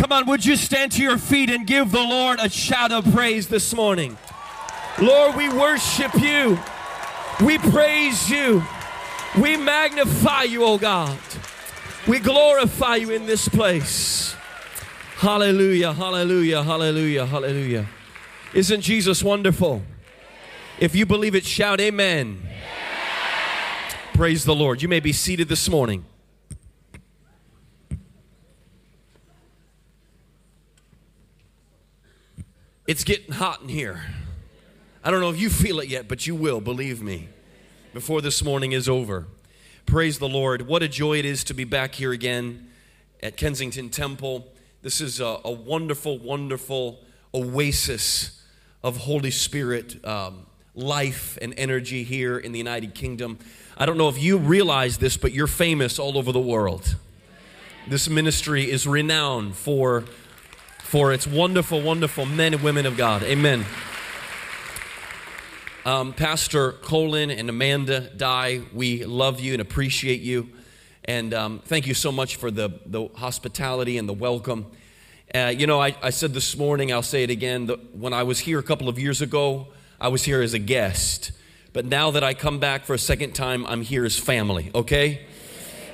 Come on, would you stand to your feet and give the Lord a shout of praise this morning? Lord, we worship you. We praise you. We magnify you, oh God. We glorify you in this place. Hallelujah, hallelujah, hallelujah, hallelujah. Isn't Jesus wonderful? If you believe it, shout amen. Praise the Lord. You may be seated this morning. It's getting hot in here. I don't know if you feel it yet, but you will, believe me, before this morning is over. Praise the Lord. What a joy it is to be back here again at Kensington Temple. This is a, a wonderful, wonderful oasis of Holy Spirit um, life and energy here in the United Kingdom. I don't know if you realize this, but you're famous all over the world. This ministry is renowned for, for its wonderful, wonderful men and women of God. Amen. Um, Pastor Colin and Amanda Dye, we love you and appreciate you. And um, thank you so much for the, the hospitality and the welcome. Uh, you know, I, I, said this morning, I'll say it again, that when I was here a couple of years ago, I was here as a guest. But now that I come back for a second time, I'm here as family, okay?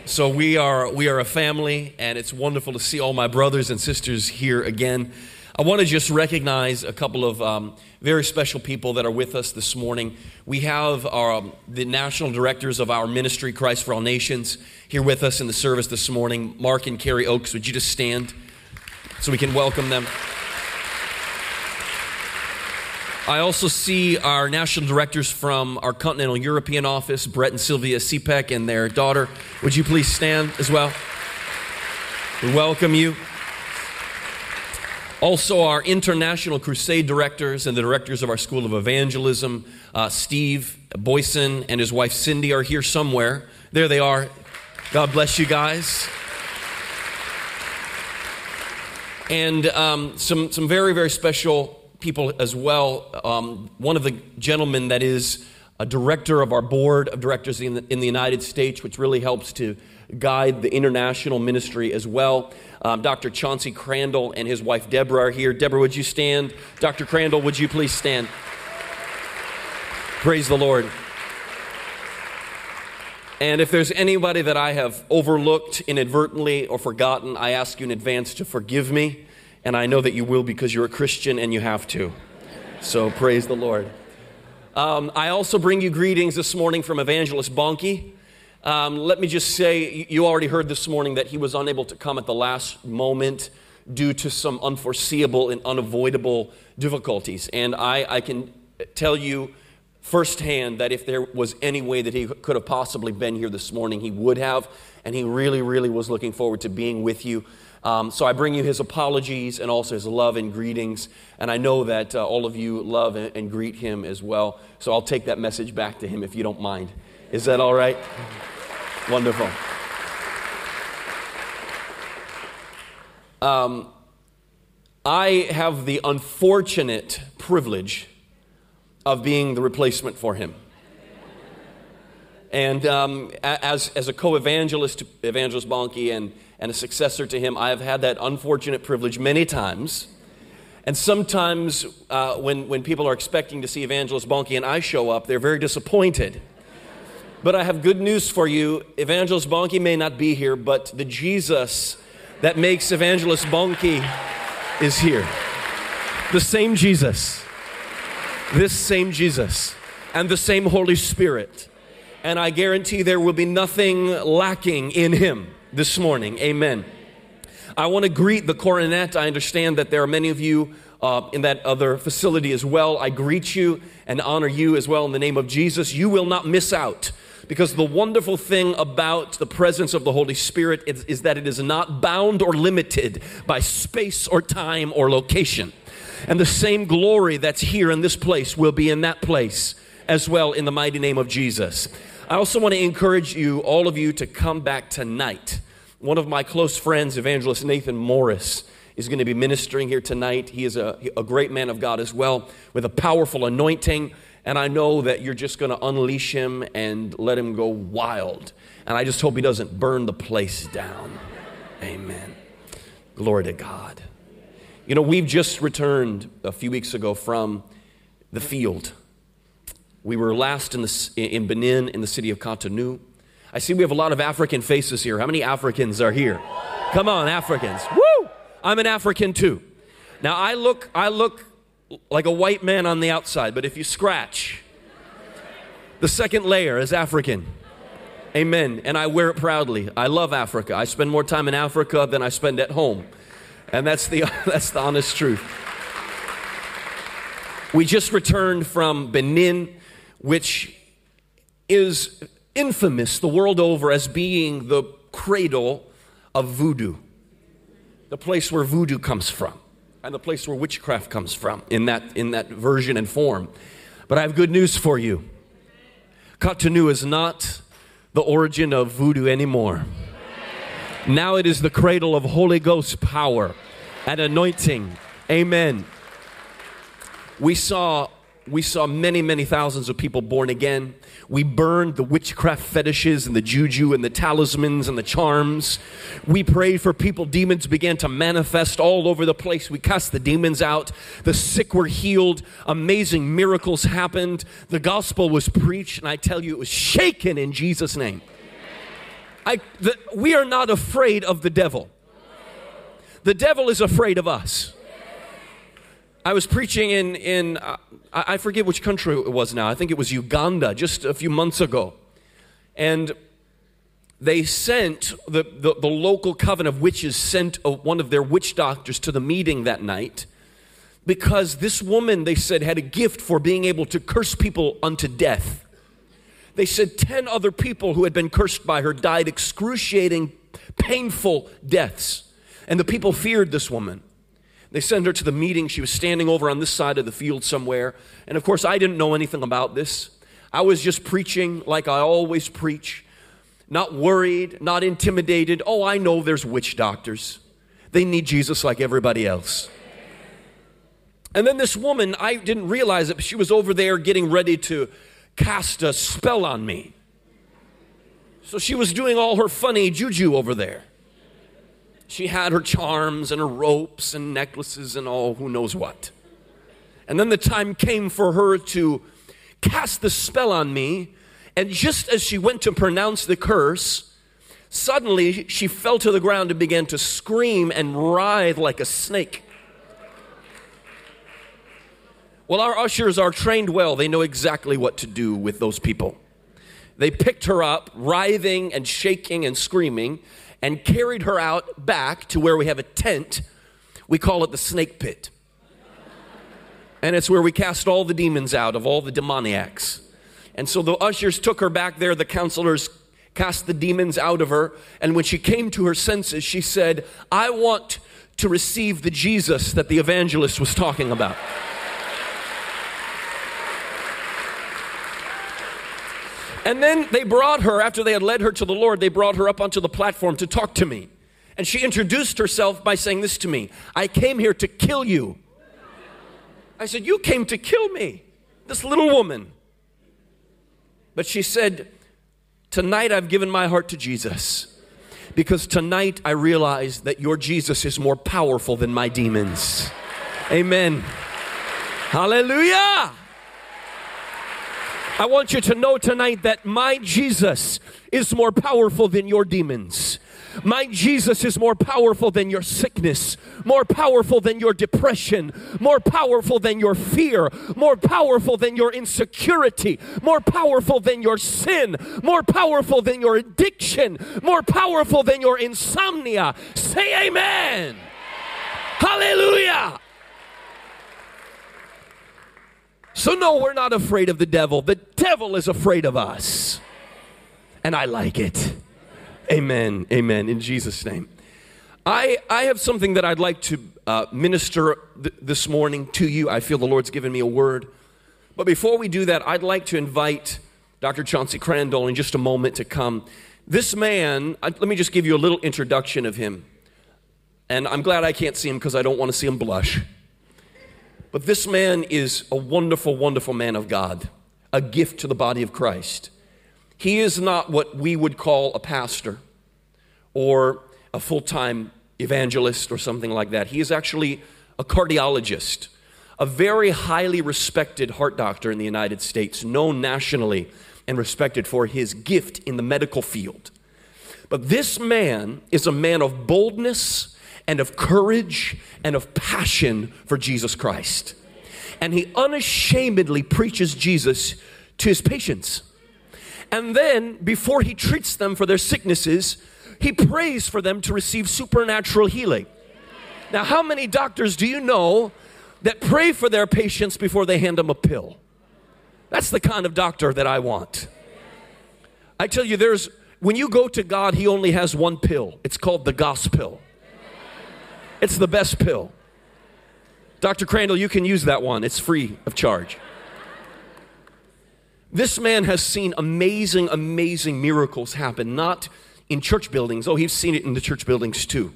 So we are we are a family and it's wonderful to see all my brothers and sisters here again. I want to just recognize a couple of um, very special people that are with us this morning. We have our, um, the national directors of our ministry, Christ for All Nations, here with us in the service this morning. Mark and Carrie Oakes, would you just stand so we can welcome them? I also see our national directors from our continental European office, Brett and Sylvia Sipek, and their daughter. Would you please stand as well? We welcome you. Also, our international crusade directors and the directors of our School of Evangelism, uh, Steve Boyson and his wife Cindy, are here somewhere. There they are. God bless you guys. And um, some, some very, very special people as well. Um, one of the gentlemen that is a director of our board of directors in the, in the United States, which really helps to guide the international ministry as well. Um, Dr. Chauncey Crandall and his wife Deborah are here. Deborah, would you stand? Dr. Crandall, would you please stand? Praise the Lord. And if there's anybody that I have overlooked inadvertently or forgotten, I ask you in advance to forgive me. And I know that you will because you're a Christian and you have to. So praise the Lord. Um, I also bring you greetings this morning from Evangelist Bonnke. Um, let me just say, you already heard this morning that he was unable to come at the last moment due to some unforeseeable and unavoidable difficulties. And I, I can tell you firsthand that if there was any way that he could have possibly been here this morning, he would have. And he really, really was looking forward to being with you. Um, so I bring you his apologies and also his love and greetings. And I know that uh, all of you love and, and greet him as well. So I'll take that message back to him if you don't mind. Is that all right? Wonderful. Um, I have the unfortunate privilege of being the replacement for him. And um, as, as a co evangelist Evangelist Bonnke and, and a successor to him, I have had that unfortunate privilege many times. And sometimes uh, when, when people are expecting to see Evangelist Bonnke and I show up, they're very disappointed. But I have good news for you. Evangelist Bonnke may not be here, but the Jesus that makes Evangelist Bonnke is here. The same Jesus. This same Jesus. And the same Holy Spirit. And I guarantee there will be nothing lacking in him this morning. Amen. I want to greet the coronet. I understand that there are many of you uh, in that other facility as well. I greet you and honor you as well in the name of Jesus. You will not miss out because the wonderful thing about the presence of the Holy Spirit is, is that it is not bound or limited by space or time or location. And the same glory that's here in this place will be in that place as well in the mighty name of Jesus. I also want to encourage you, all of you, to come back tonight. One of my close friends, evangelist Nathan Morris, is going to be ministering here tonight. He is a, a great man of God as well, with a powerful anointing. And I know that you're just going to unleash him and let him go wild. And I just hope he doesn't burn the place down. Amen. Glory to God. You know, we've just returned a few weeks ago from the field. We were last in, the, in Benin in the city of Cotonou. I see we have a lot of African faces here. How many Africans are here? Come on, Africans. Woo! I'm an African too. Now I look I look like a white man on the outside, but if you scratch, the second layer is African. Amen. And I wear it proudly. I love Africa. I spend more time in Africa than I spend at home. And that's the, that's the honest truth. We just returned from Benin, which is infamous the world over as being the cradle of voodoo, the place where voodoo comes from, and the place where witchcraft comes from in that, in that version and form. But I have good news for you. Cotonou is not the origin of voodoo anymore. Now it is the cradle of Holy Ghost power and anointing. Amen. We saw we saw many, many thousands of people born again. We burned the witchcraft fetishes and the juju and the talismans and the charms. We prayed for people. Demons began to manifest all over the place. We cast the demons out. The sick were healed. Amazing miracles happened. The gospel was preached, and I tell you, it was shaken in Jesus' name. I, the, we are not afraid of the devil. The devil is afraid of us. I was preaching in, in uh, I forget which country it was now. I think it was Uganda just a few months ago. And they sent, the, the, the local coven of witches sent a, one of their witch doctors to the meeting that night because this woman, they said, had a gift for being able to curse people unto death. They said 10 other people who had been cursed by her died excruciating, painful deaths. And the people feared this woman. They send her to the meeting. She was standing over on this side of the field somewhere. And of course, I didn't know anything about this. I was just preaching like I always preach, not worried, not intimidated. Oh, I know there's witch doctors. They need Jesus like everybody else. And then this woman, I didn't realize it, but she was over there getting ready to cast a spell on me. So she was doing all her funny juju over there. She had her charms and her ropes and necklaces and all who knows what. And then the time came for her to cast the spell on me. And just as she went to pronounce the curse, suddenly she fell to the ground and began to scream and writhe like a snake. Well, our ushers are trained well. They know exactly what to do with those people. They picked her up, writhing and shaking and screaming, and carried her out back to where we have a tent. We call it the snake pit. And it's where we cast all the demons out of all the demoniacs. And so the ushers took her back there, the counselors cast the demons out of her. And when she came to her senses, she said, I want to receive the Jesus that the evangelist was talking about. And then they brought her, after they had led her to the Lord, they brought her up onto the platform to talk to me. And she introduced herself by saying this to me I came here to kill you. I said, You came to kill me, this little woman. But she said, Tonight I've given my heart to Jesus because tonight I realize that your Jesus is more powerful than my demons. Amen. Hallelujah. I want you to know tonight that my Jesus is more powerful than your demons. My Jesus is more powerful than your sickness, more powerful than your depression, more powerful than your fear, more powerful than your insecurity, more powerful than your sin, more powerful than your addiction, more powerful than your insomnia. Say amen. Hallelujah. So, no, we're not afraid of the devil. The devil is afraid of us. And I like it. Amen. Amen. In Jesus' name. I, I have something that I'd like to uh, minister th- this morning to you. I feel the Lord's given me a word. But before we do that, I'd like to invite Dr. Chauncey Crandall in just a moment to come. This man, I, let me just give you a little introduction of him. And I'm glad I can't see him because I don't want to see him blush. But this man is a wonderful, wonderful man of God, a gift to the body of Christ. He is not what we would call a pastor or a full time evangelist or something like that. He is actually a cardiologist, a very highly respected heart doctor in the United States, known nationally and respected for his gift in the medical field. But this man is a man of boldness and of courage and of passion for Jesus Christ. And he unashamedly preaches Jesus to his patients. And then, before he treats them for their sicknesses, he prays for them to receive supernatural healing. Now, how many doctors do you know that pray for their patients before they hand them a pill? That's the kind of doctor that I want. I tell you, there's when you go to God, He only has one pill. It's called the gospel. It's the best pill. Dr. Crandall, you can use that one, it's free of charge. This man has seen amazing, amazing miracles happen, not in church buildings. Oh, he's seen it in the church buildings too.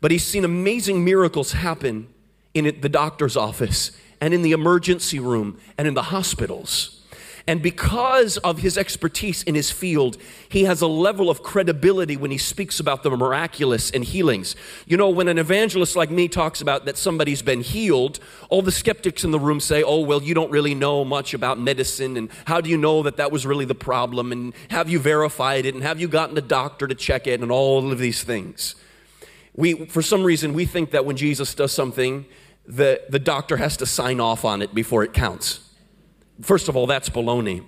But he's seen amazing miracles happen in the doctor's office and in the emergency room and in the hospitals. And because of his expertise in his field, he has a level of credibility when he speaks about the miraculous and healings. You know, when an evangelist like me talks about that somebody's been healed, all the skeptics in the room say, Oh, well, you don't really know much about medicine, and how do you know that that was really the problem? And have you verified it? And have you gotten a doctor to check it? And all of these things. We, for some reason, we think that when Jesus does something, the, the doctor has to sign off on it before it counts. First of all, that's baloney.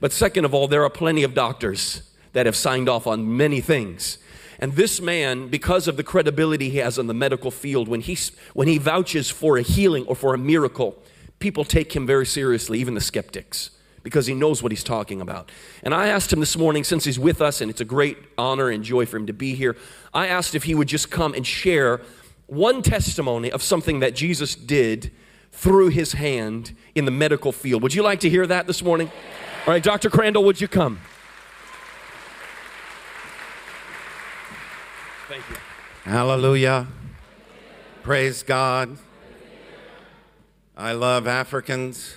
But second of all, there are plenty of doctors that have signed off on many things. And this man, because of the credibility he has in the medical field, when he, when he vouches for a healing or for a miracle, people take him very seriously, even the skeptics, because he knows what he's talking about. And I asked him this morning, since he's with us, and it's a great honor and joy for him to be here, I asked if he would just come and share one testimony of something that Jesus did through his hand in the medical field. Would you like to hear that this morning? All right, Dr. Crandall, would you come? Thank you. Hallelujah. Praise God. I love Africans.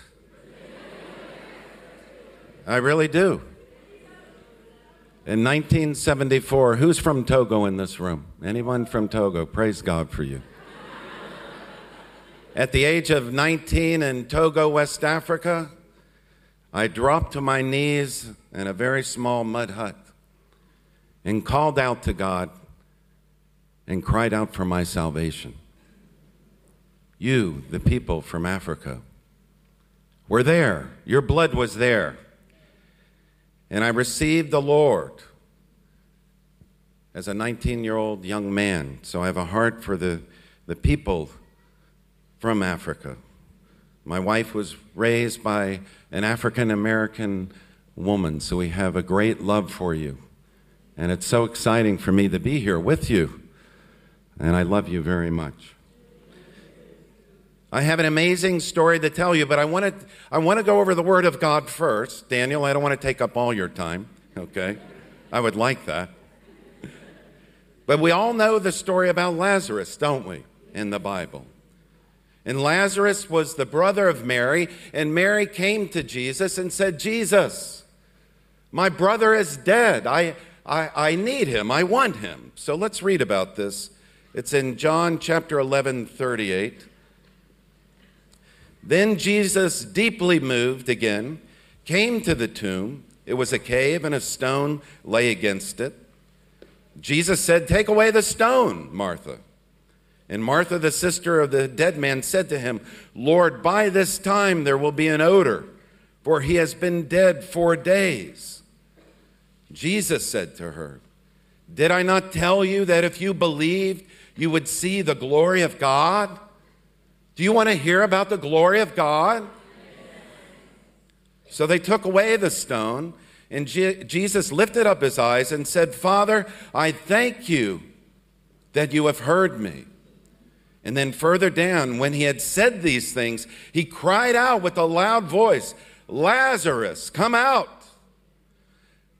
I really do. In 1974, who's from Togo in this room? Anyone from Togo? Praise God for you. At the age of 19 in Togo, West Africa, I dropped to my knees in a very small mud hut and called out to God and cried out for my salvation. You, the people from Africa, were there. Your blood was there. And I received the Lord as a 19 year old young man. So I have a heart for the, the people from Africa. My wife was raised by an African American woman, so we have a great love for you. And it's so exciting for me to be here with you. And I love you very much. I have an amazing story to tell you, but I want to, I want to go over the Word of God first. Daniel, I don't want to take up all your time, okay? I would like that. But we all know the story about Lazarus, don't we, in the Bible? And Lazarus was the brother of Mary, and Mary came to Jesus and said, Jesus, my brother is dead. I, I, I need him. I want him. So let's read about this. It's in John chapter 11, 38. Then Jesus, deeply moved again, came to the tomb. It was a cave, and a stone lay against it. Jesus said, Take away the stone, Martha. And Martha, the sister of the dead man, said to him, Lord, by this time there will be an odor, for he has been dead four days. Jesus said to her, Did I not tell you that if you believed, you would see the glory of God? Do you want to hear about the glory of God? So they took away the stone, and Je- Jesus lifted up his eyes and said, Father, I thank you that you have heard me. And then further down, when he had said these things, he cried out with a loud voice, Lazarus, come out.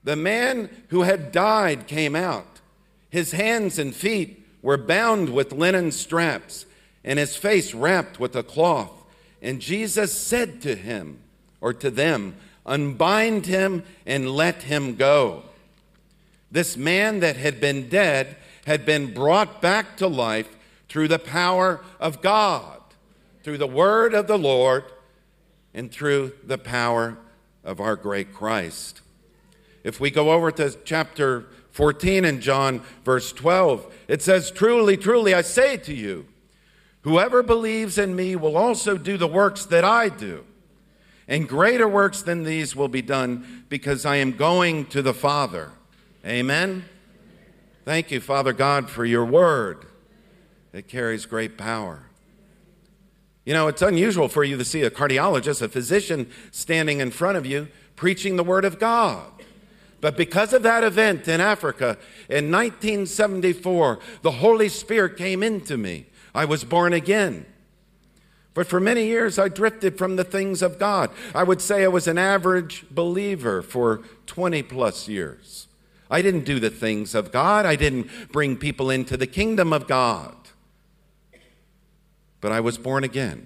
The man who had died came out. His hands and feet were bound with linen straps, and his face wrapped with a cloth. And Jesus said to him, or to them, Unbind him and let him go. This man that had been dead had been brought back to life through the power of God, through the word of the Lord, and through the power of our great Christ. If we go over to chapter 14 in John, verse 12, it says, Truly, truly, I say to you, whoever believes in me will also do the works that I do. And greater works than these will be done because I am going to the Father. Amen. Thank you, Father God, for your word. It carries great power. You know, it's unusual for you to see a cardiologist, a physician, standing in front of you preaching the word of God. But because of that event in Africa in 1974, the Holy Spirit came into me. I was born again. But for many years, I drifted from the things of God. I would say I was an average believer for 20 plus years. I didn't do the things of God, I didn't bring people into the kingdom of God. But I was born again.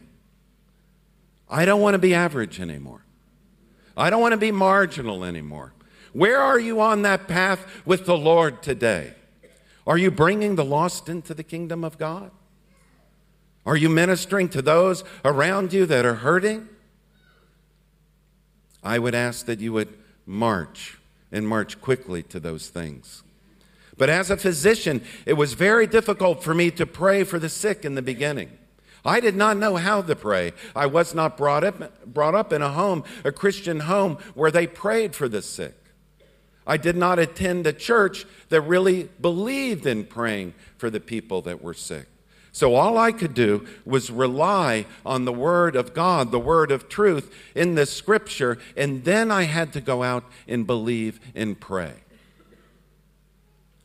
I don't want to be average anymore. I don't want to be marginal anymore. Where are you on that path with the Lord today? Are you bringing the lost into the kingdom of God? Are you ministering to those around you that are hurting? I would ask that you would march and march quickly to those things. But as a physician, it was very difficult for me to pray for the sick in the beginning. I did not know how to pray. I was not brought up, brought up in a home, a Christian home, where they prayed for the sick. I did not attend a church that really believed in praying for the people that were sick. So all I could do was rely on the Word of God, the Word of truth in the scripture, and then I had to go out and believe and pray.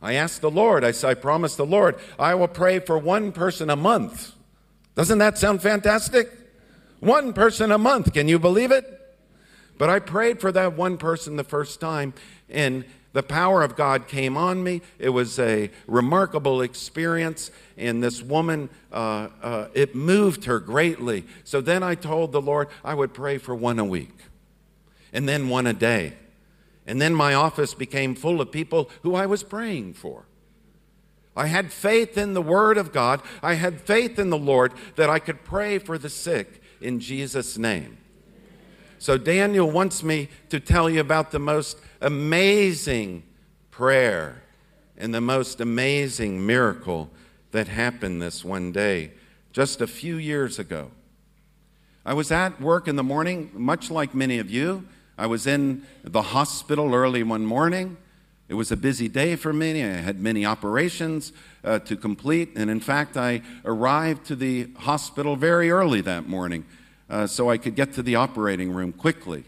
I asked the Lord, I said, I promised the Lord, I will pray for one person a month. Doesn't that sound fantastic? One person a month, can you believe it? But I prayed for that one person the first time, and the power of God came on me. It was a remarkable experience, and this woman, uh, uh, it moved her greatly. So then I told the Lord I would pray for one a week, and then one a day. And then my office became full of people who I was praying for. I had faith in the Word of God. I had faith in the Lord that I could pray for the sick in Jesus' name. So Daniel wants me to tell you about the most amazing prayer and the most amazing miracle that happened this one day just a few years ago. I was at work in the morning, much like many of you. I was in the hospital early one morning. It was a busy day for me. I had many operations uh, to complete. And in fact, I arrived to the hospital very early that morning uh, so I could get to the operating room quickly.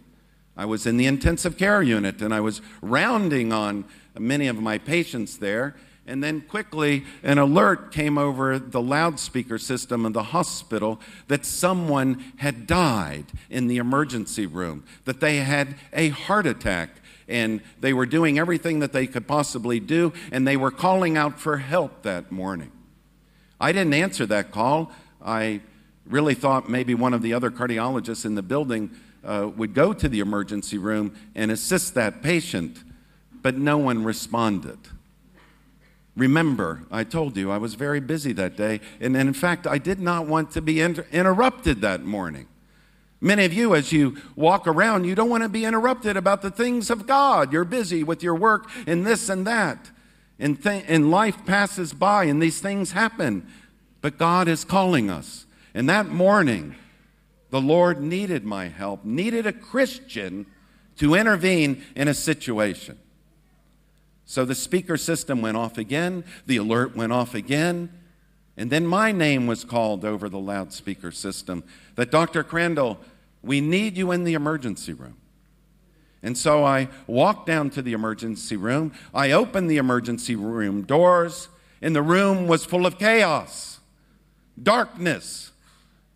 I was in the intensive care unit and I was rounding on many of my patients there. And then quickly, an alert came over the loudspeaker system of the hospital that someone had died in the emergency room, that they had a heart attack. And they were doing everything that they could possibly do, and they were calling out for help that morning. I didn't answer that call. I really thought maybe one of the other cardiologists in the building uh, would go to the emergency room and assist that patient, but no one responded. Remember, I told you I was very busy that day, and in fact, I did not want to be inter- interrupted that morning. Many of you, as you walk around, you don't want to be interrupted about the things of God. You're busy with your work and this and that. And, th- and life passes by and these things happen. But God is calling us. And that morning, the Lord needed my help, needed a Christian to intervene in a situation. So the speaker system went off again, the alert went off again, and then my name was called over the loudspeaker system that Dr. Crandall, we need you in the emergency room. And so I walked down to the emergency room. I opened the emergency room doors, and the room was full of chaos, darkness.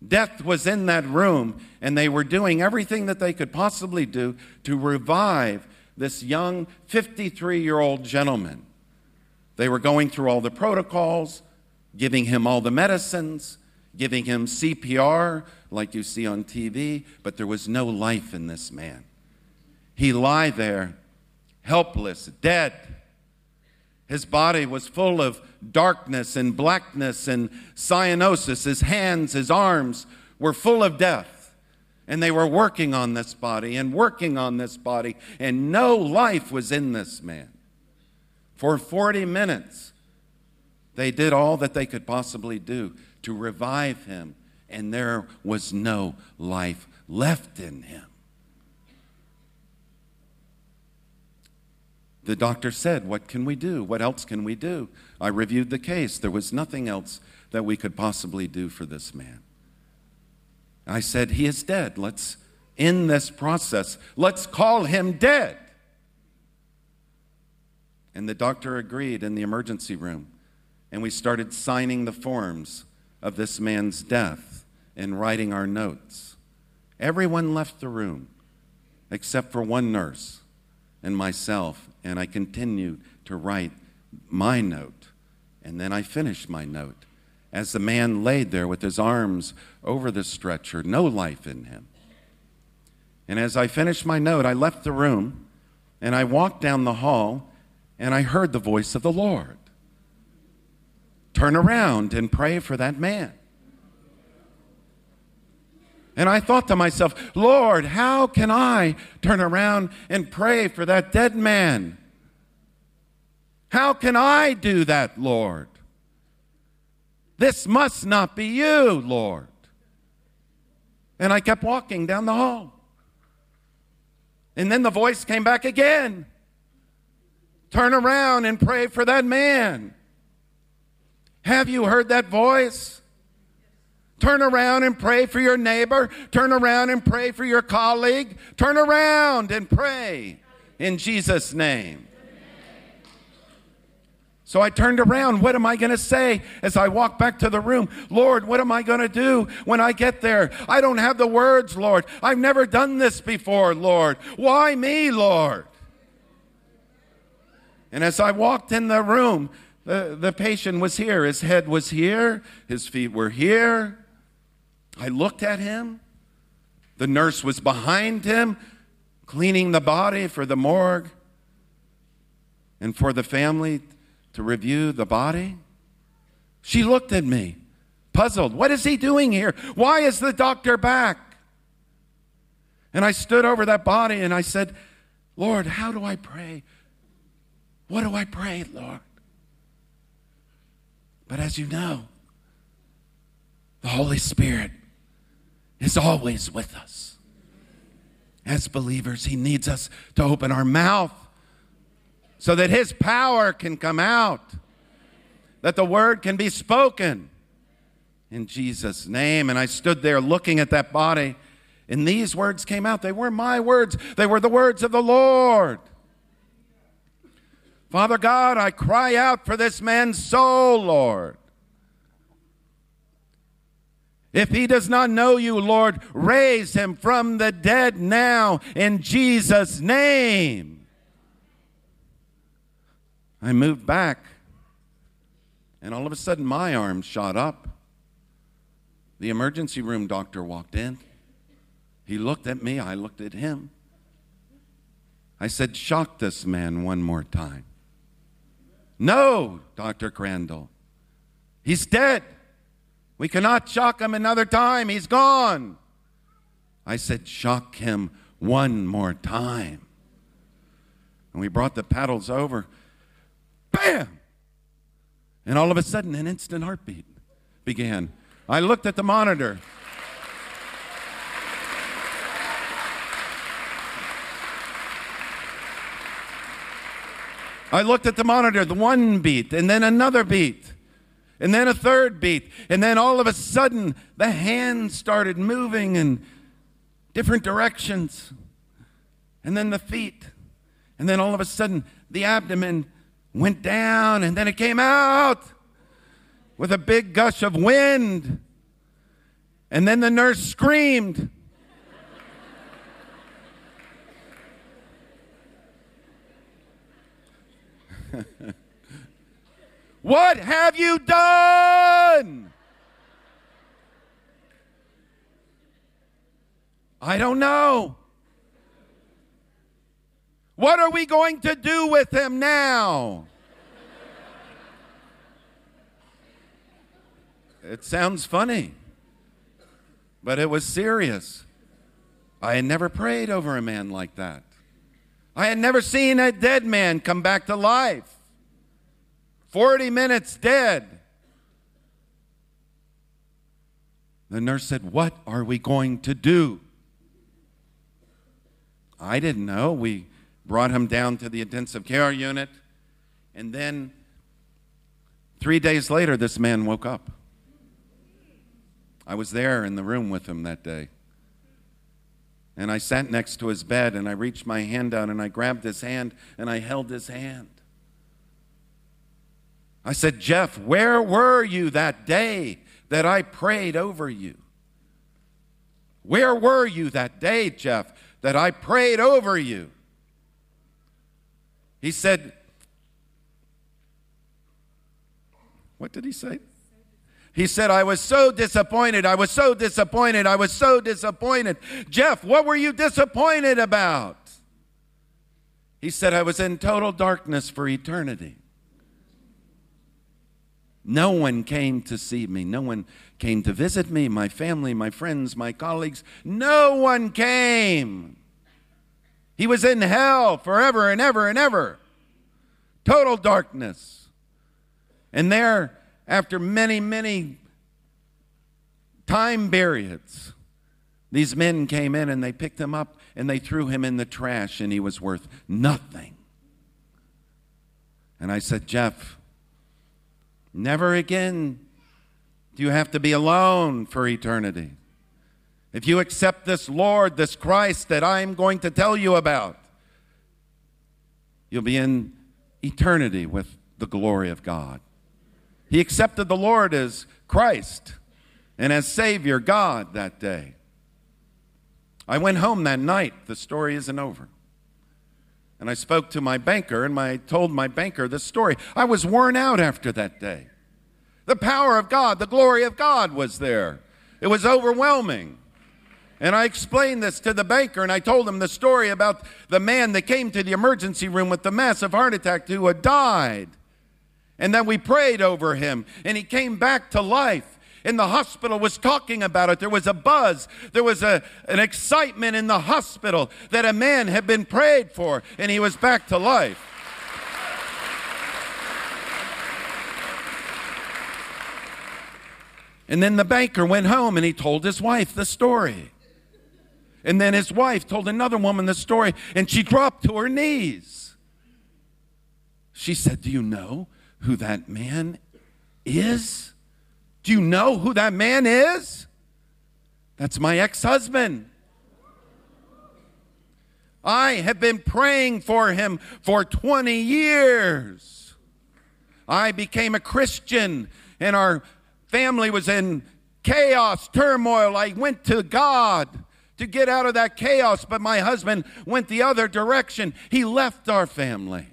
Death was in that room, and they were doing everything that they could possibly do to revive this young 53 year old gentleman. They were going through all the protocols, giving him all the medicines, giving him CPR, like you see on TV, but there was no life in this man. He lay there, helpless, dead. His body was full of darkness and blackness and cyanosis. His hands, his arms were full of death. And they were working on this body and working on this body, and no life was in this man. For 40 minutes, they did all that they could possibly do to revive him, and there was no life left in him. The doctor said, What can we do? What else can we do? I reviewed the case. There was nothing else that we could possibly do for this man. I said, He is dead. Let's end this process. Let's call him dead. And the doctor agreed in the emergency room. And we started signing the forms of this man's death and writing our notes. Everyone left the room except for one nurse and myself, and I continued to write my note. And then I finished my note as the man laid there with his arms over the stretcher, no life in him. And as I finished my note, I left the room and I walked down the hall and I heard the voice of the Lord. Turn around and pray for that man. And I thought to myself, Lord, how can I turn around and pray for that dead man? How can I do that, Lord? This must not be you, Lord. And I kept walking down the hall. And then the voice came back again Turn around and pray for that man. Have you heard that voice? Turn around and pray for your neighbor. Turn around and pray for your colleague. Turn around and pray in Jesus' name. So I turned around. What am I going to say as I walk back to the room? Lord, what am I going to do when I get there? I don't have the words, Lord. I've never done this before, Lord. Why me, Lord? And as I walked in the room, the, the patient was here. His head was here, his feet were here. I looked at him. The nurse was behind him, cleaning the body for the morgue and for the family to review the body. She looked at me, puzzled. What is he doing here? Why is the doctor back? And I stood over that body and I said, Lord, how do I pray? What do I pray, Lord? But as you know, the Holy Spirit is always with us. As believers, He needs us to open our mouth so that His power can come out, that the word can be spoken in Jesus' name. And I stood there looking at that body, and these words came out. They were my words, they were the words of the Lord. Father God, I cry out for this man's soul, Lord. If he does not know you, Lord, raise him from the dead now in Jesus' name. I moved back, and all of a sudden my arm shot up. The emergency room doctor walked in. He looked at me, I looked at him. I said, Shock this man one more time. No, Dr. Crandall. He's dead. We cannot shock him another time. He's gone. I said, Shock him one more time. And we brought the paddles over. Bam! And all of a sudden, an instant heartbeat began. I looked at the monitor. I looked at the monitor, the one beat, and then another beat, and then a third beat, and then all of a sudden the hands started moving in different directions, and then the feet, and then all of a sudden the abdomen went down, and then it came out with a big gush of wind, and then the nurse screamed. what have you done? I don't know. What are we going to do with him now? it sounds funny, but it was serious. I had never prayed over a man like that. I had never seen a dead man come back to life. 40 minutes dead. The nurse said, What are we going to do? I didn't know. We brought him down to the intensive care unit. And then three days later, this man woke up. I was there in the room with him that day. And I sat next to his bed and I reached my hand out and I grabbed his hand and I held his hand. I said, Jeff, where were you that day that I prayed over you? Where were you that day, Jeff, that I prayed over you? He said, What did he say? He said, I was so disappointed. I was so disappointed. I was so disappointed. Jeff, what were you disappointed about? He said, I was in total darkness for eternity. No one came to see me. No one came to visit me. My family, my friends, my colleagues. No one came. He was in hell forever and ever and ever. Total darkness. And there, after many, many time periods, these men came in and they picked him up and they threw him in the trash, and he was worth nothing. And I said, Jeff, never again do you have to be alone for eternity. If you accept this Lord, this Christ that I'm going to tell you about, you'll be in eternity with the glory of God. He accepted the Lord as Christ and as Savior God that day. I went home that night. The story isn't over. And I spoke to my banker and I told my banker the story. I was worn out after that day. The power of God, the glory of God was there. It was overwhelming. And I explained this to the banker and I told him the story about the man that came to the emergency room with the massive heart attack who had died. And then we prayed over him and he came back to life. And the hospital was talking about it. There was a buzz. There was a, an excitement in the hospital that a man had been prayed for and he was back to life. And then the banker went home and he told his wife the story. And then his wife told another woman the story, and she dropped to her knees. She said, Do you know who that man is? Do you know who that man is? That's my ex husband. I have been praying for him for 20 years. I became a Christian, and our family was in chaos, turmoil. I went to God to get out of that chaos, but my husband went the other direction. He left our family.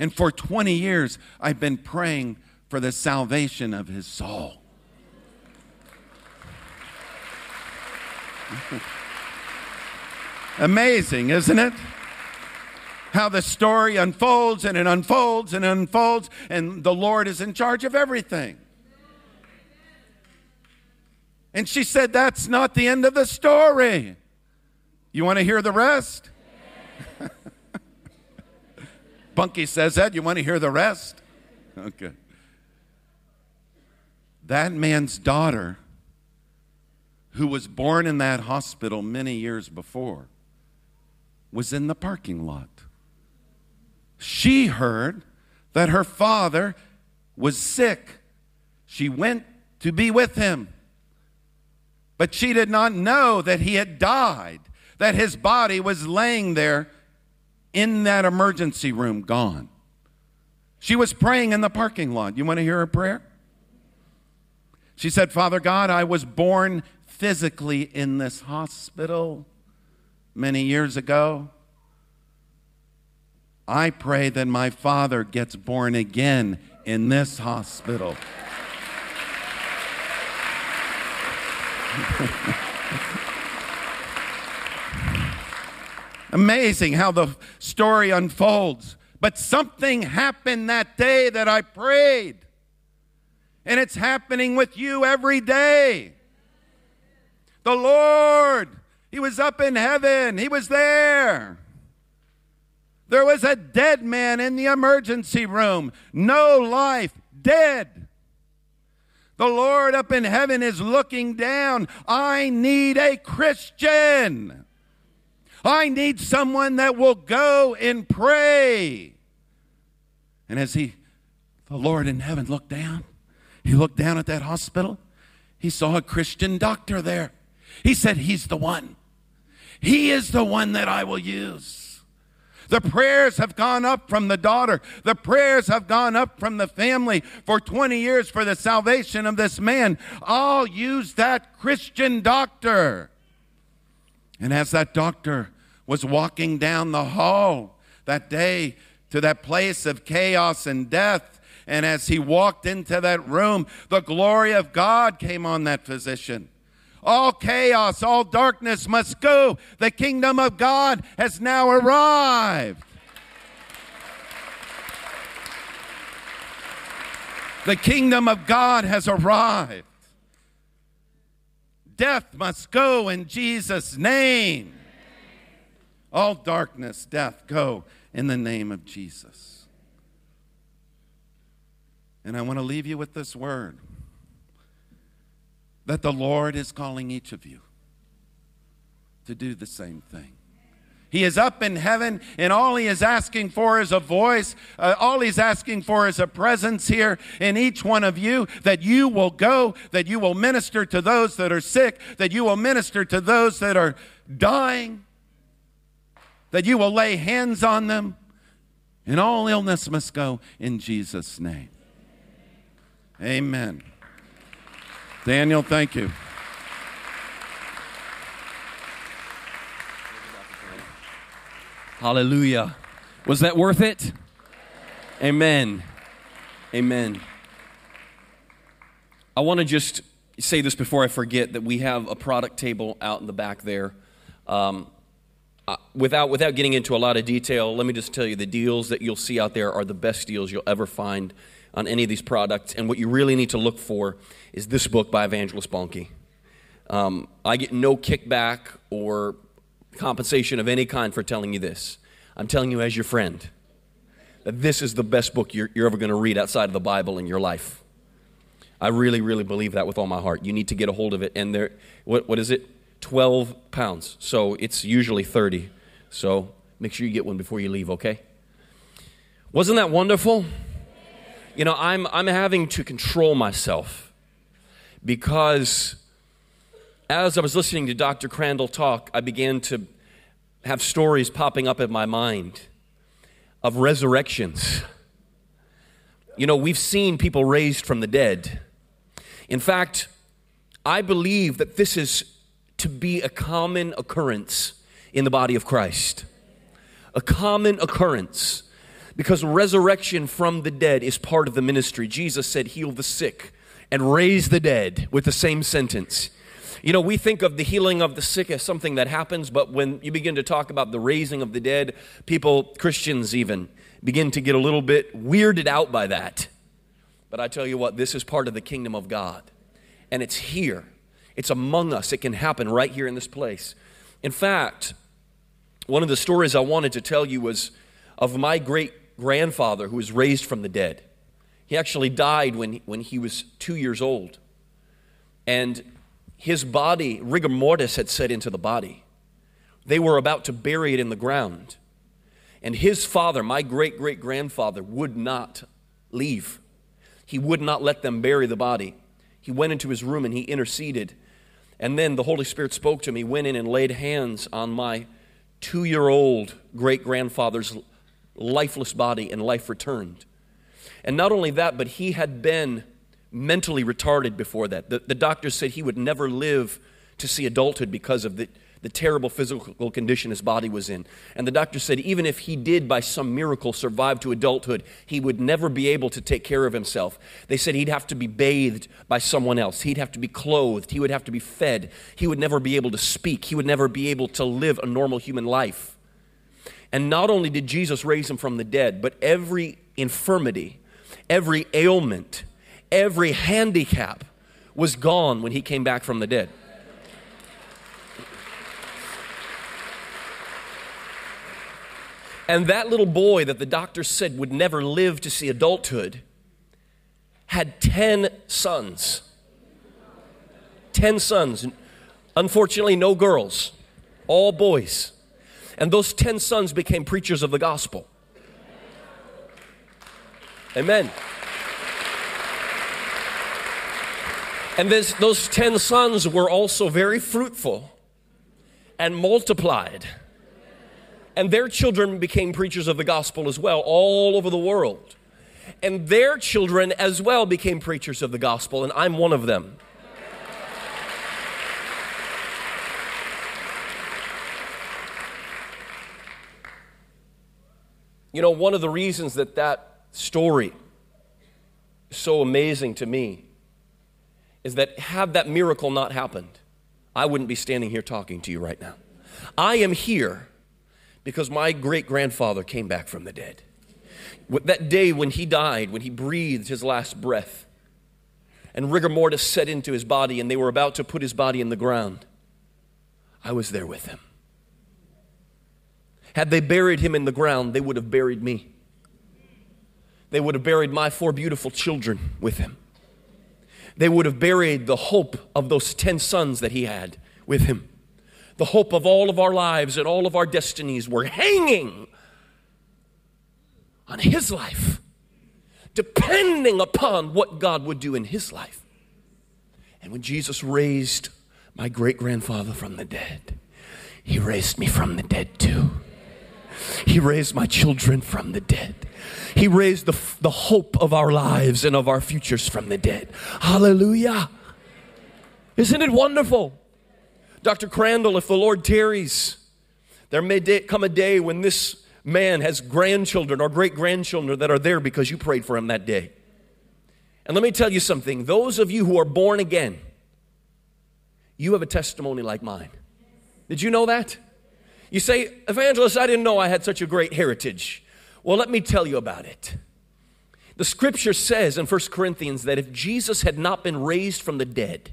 And for 20 years, I've been praying for the salvation of his soul. Amazing, isn't it? How the story unfolds and it unfolds and unfolds, and the Lord is in charge of everything. And she said, That's not the end of the story. You want to hear the rest? Bonnke says that. You want to hear the rest? Okay. That man's daughter, who was born in that hospital many years before, was in the parking lot. She heard that her father was sick. She went to be with him. But she did not know that he had died, that his body was laying there in that emergency room, gone. She was praying in the parking lot. You want to hear her prayer? She said, Father God, I was born physically in this hospital many years ago. I pray that my father gets born again in this hospital. Amazing how the story unfolds. But something happened that day that I prayed. And it's happening with you every day. The Lord, He was up in heaven, He was there. There was a dead man in the emergency room, no life, dead. The Lord up in heaven is looking down. I need a Christian. I need someone that will go and pray. And as he, the Lord in heaven, looked down, he looked down at that hospital. He saw a Christian doctor there. He said, He's the one. He is the one that I will use. The prayers have gone up from the daughter. The prayers have gone up from the family for 20 years for the salvation of this man. I'll use that Christian doctor. And as that doctor was walking down the hall that day to that place of chaos and death, and as he walked into that room, the glory of God came on that physician. All chaos, all darkness must go. The kingdom of God has now arrived. The kingdom of God has arrived. Death must go in Jesus' name. All darkness, death, go in the name of Jesus. And I want to leave you with this word that the Lord is calling each of you to do the same thing. He is up in heaven, and all he is asking for is a voice. Uh, all he's asking for is a presence here in each one of you that you will go, that you will minister to those that are sick, that you will minister to those that are dying, that you will lay hands on them, and all illness must go in Jesus' name. Amen. Daniel, thank you. Hallelujah. Was that worth it? Amen. Amen. I want to just say this before I forget that we have a product table out in the back there. Um, without, without getting into a lot of detail, let me just tell you the deals that you'll see out there are the best deals you'll ever find on any of these products. And what you really need to look for is this book by Evangelist Bonnke. Um, I get no kickback or compensation of any kind for telling you this. I'm telling you as your friend that this is the best book you're, you're ever going to read outside of the Bible in your life. I really, really believe that with all my heart. You need to get a hold of it. And there, what, what is it? 12 pounds. So it's usually 30. So make sure you get one before you leave, okay? Wasn't that wonderful? You know, I'm, I'm having to control myself because as I was listening to Dr. Crandall talk, I began to have stories popping up in my mind of resurrections. You know, we've seen people raised from the dead. In fact, I believe that this is to be a common occurrence in the body of Christ. A common occurrence because resurrection from the dead is part of the ministry. Jesus said, Heal the sick and raise the dead with the same sentence. You know, we think of the healing of the sick as something that happens, but when you begin to talk about the raising of the dead, people, Christians even, begin to get a little bit weirded out by that. But I tell you what, this is part of the kingdom of God. And it's here, it's among us. It can happen right here in this place. In fact, one of the stories I wanted to tell you was of my great grandfather who was raised from the dead. He actually died when, when he was two years old. And his body, rigor mortis had set into the body. They were about to bury it in the ground. And his father, my great great grandfather, would not leave. He would not let them bury the body. He went into his room and he interceded. And then the Holy Spirit spoke to me, went in and laid hands on my two year old great grandfather's lifeless body and life returned. And not only that, but he had been mentally retarded before that. The, the doctors said he would never live to see adulthood because of the, the terrible physical condition his body was in. And the doctor said even if he did, by some miracle, survive to adulthood, he would never be able to take care of himself. They said he'd have to be bathed by someone else, he'd have to be clothed, he would have to be fed, he would never be able to speak, he would never be able to live a normal human life. And not only did Jesus raise him from the dead, but every infirmity, every ailment, every handicap was gone when he came back from the dead. And that little boy that the doctor said would never live to see adulthood had 10 sons. 10 sons. Unfortunately, no girls, all boys. And those 10 sons became preachers of the gospel. Amen. And this, those 10 sons were also very fruitful and multiplied and their children became preachers of the gospel as well, all over the world. And their children as well became preachers of the gospel, and I'm one of them. You know, one of the reasons that that story is so amazing to me is that had that miracle not happened, I wouldn't be standing here talking to you right now. I am here because my great grandfather came back from the dead. That day when he died, when he breathed his last breath, and rigor mortis set into his body, and they were about to put his body in the ground, I was there with him. Had they buried him in the ground, they would have buried me. They would have buried my four beautiful children with him. They would have buried the hope of those 10 sons that he had with him the hope of all of our lives and all of our destinies were hanging on His life, depending upon what God would do in His life. And when Jesus raised my great grandfather from the dead, He raised me from the dead too. He raised my children from the dead. He raised the, the hope of our lives and of our futures from the dead. Hallelujah. Isn't it wonderful? Dr. Crandall, if the Lord tarries, there may day, come a day when this man has grandchildren or great grandchildren that are there because you prayed for him that day. And let me tell you something those of you who are born again, you have a testimony like mine. Did you know that? You say, Evangelist, I didn't know I had such a great heritage. Well, let me tell you about it. The scripture says in 1 Corinthians that if Jesus had not been raised from the dead,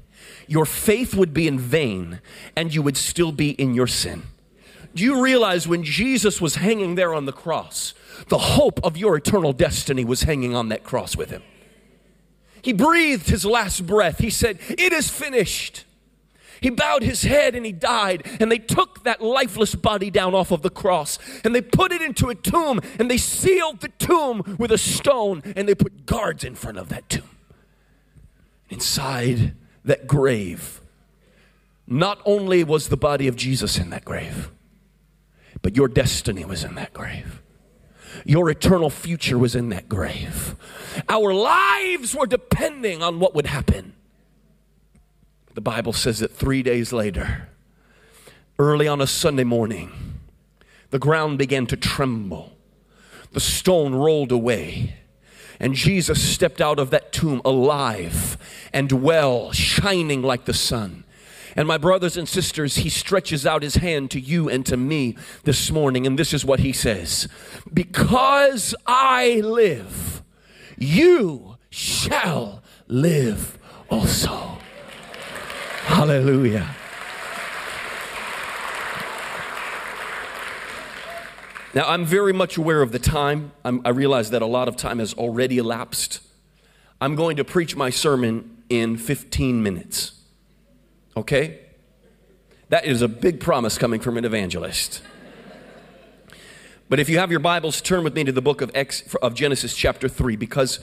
your faith would be in vain and you would still be in your sin. Do you realize when Jesus was hanging there on the cross, the hope of your eternal destiny was hanging on that cross with him? He breathed his last breath. He said, It is finished. He bowed his head and he died. And they took that lifeless body down off of the cross and they put it into a tomb and they sealed the tomb with a stone and they put guards in front of that tomb. Inside that grave, not only was the body of Jesus in that grave, but your destiny was in that grave. Your eternal future was in that grave. Our lives were depending on what would happen. The Bible says that three days later, early on a Sunday morning, the ground began to tremble. The stone rolled away and Jesus stepped out of that tomb alive and well, shining like the sun. And my brothers and sisters, he stretches out his hand to you and to me this morning, and this is what he says Because I live, you shall live also. Hallelujah. Now, I'm very much aware of the time. I'm, i realize that a lot of time has already elapsed. I'm going to preach my sermon in 15 minutes. Okay? That is a big promise coming from an evangelist. But if you have your Bibles, turn with me to the book of, Ex, of Genesis, chapter 3, because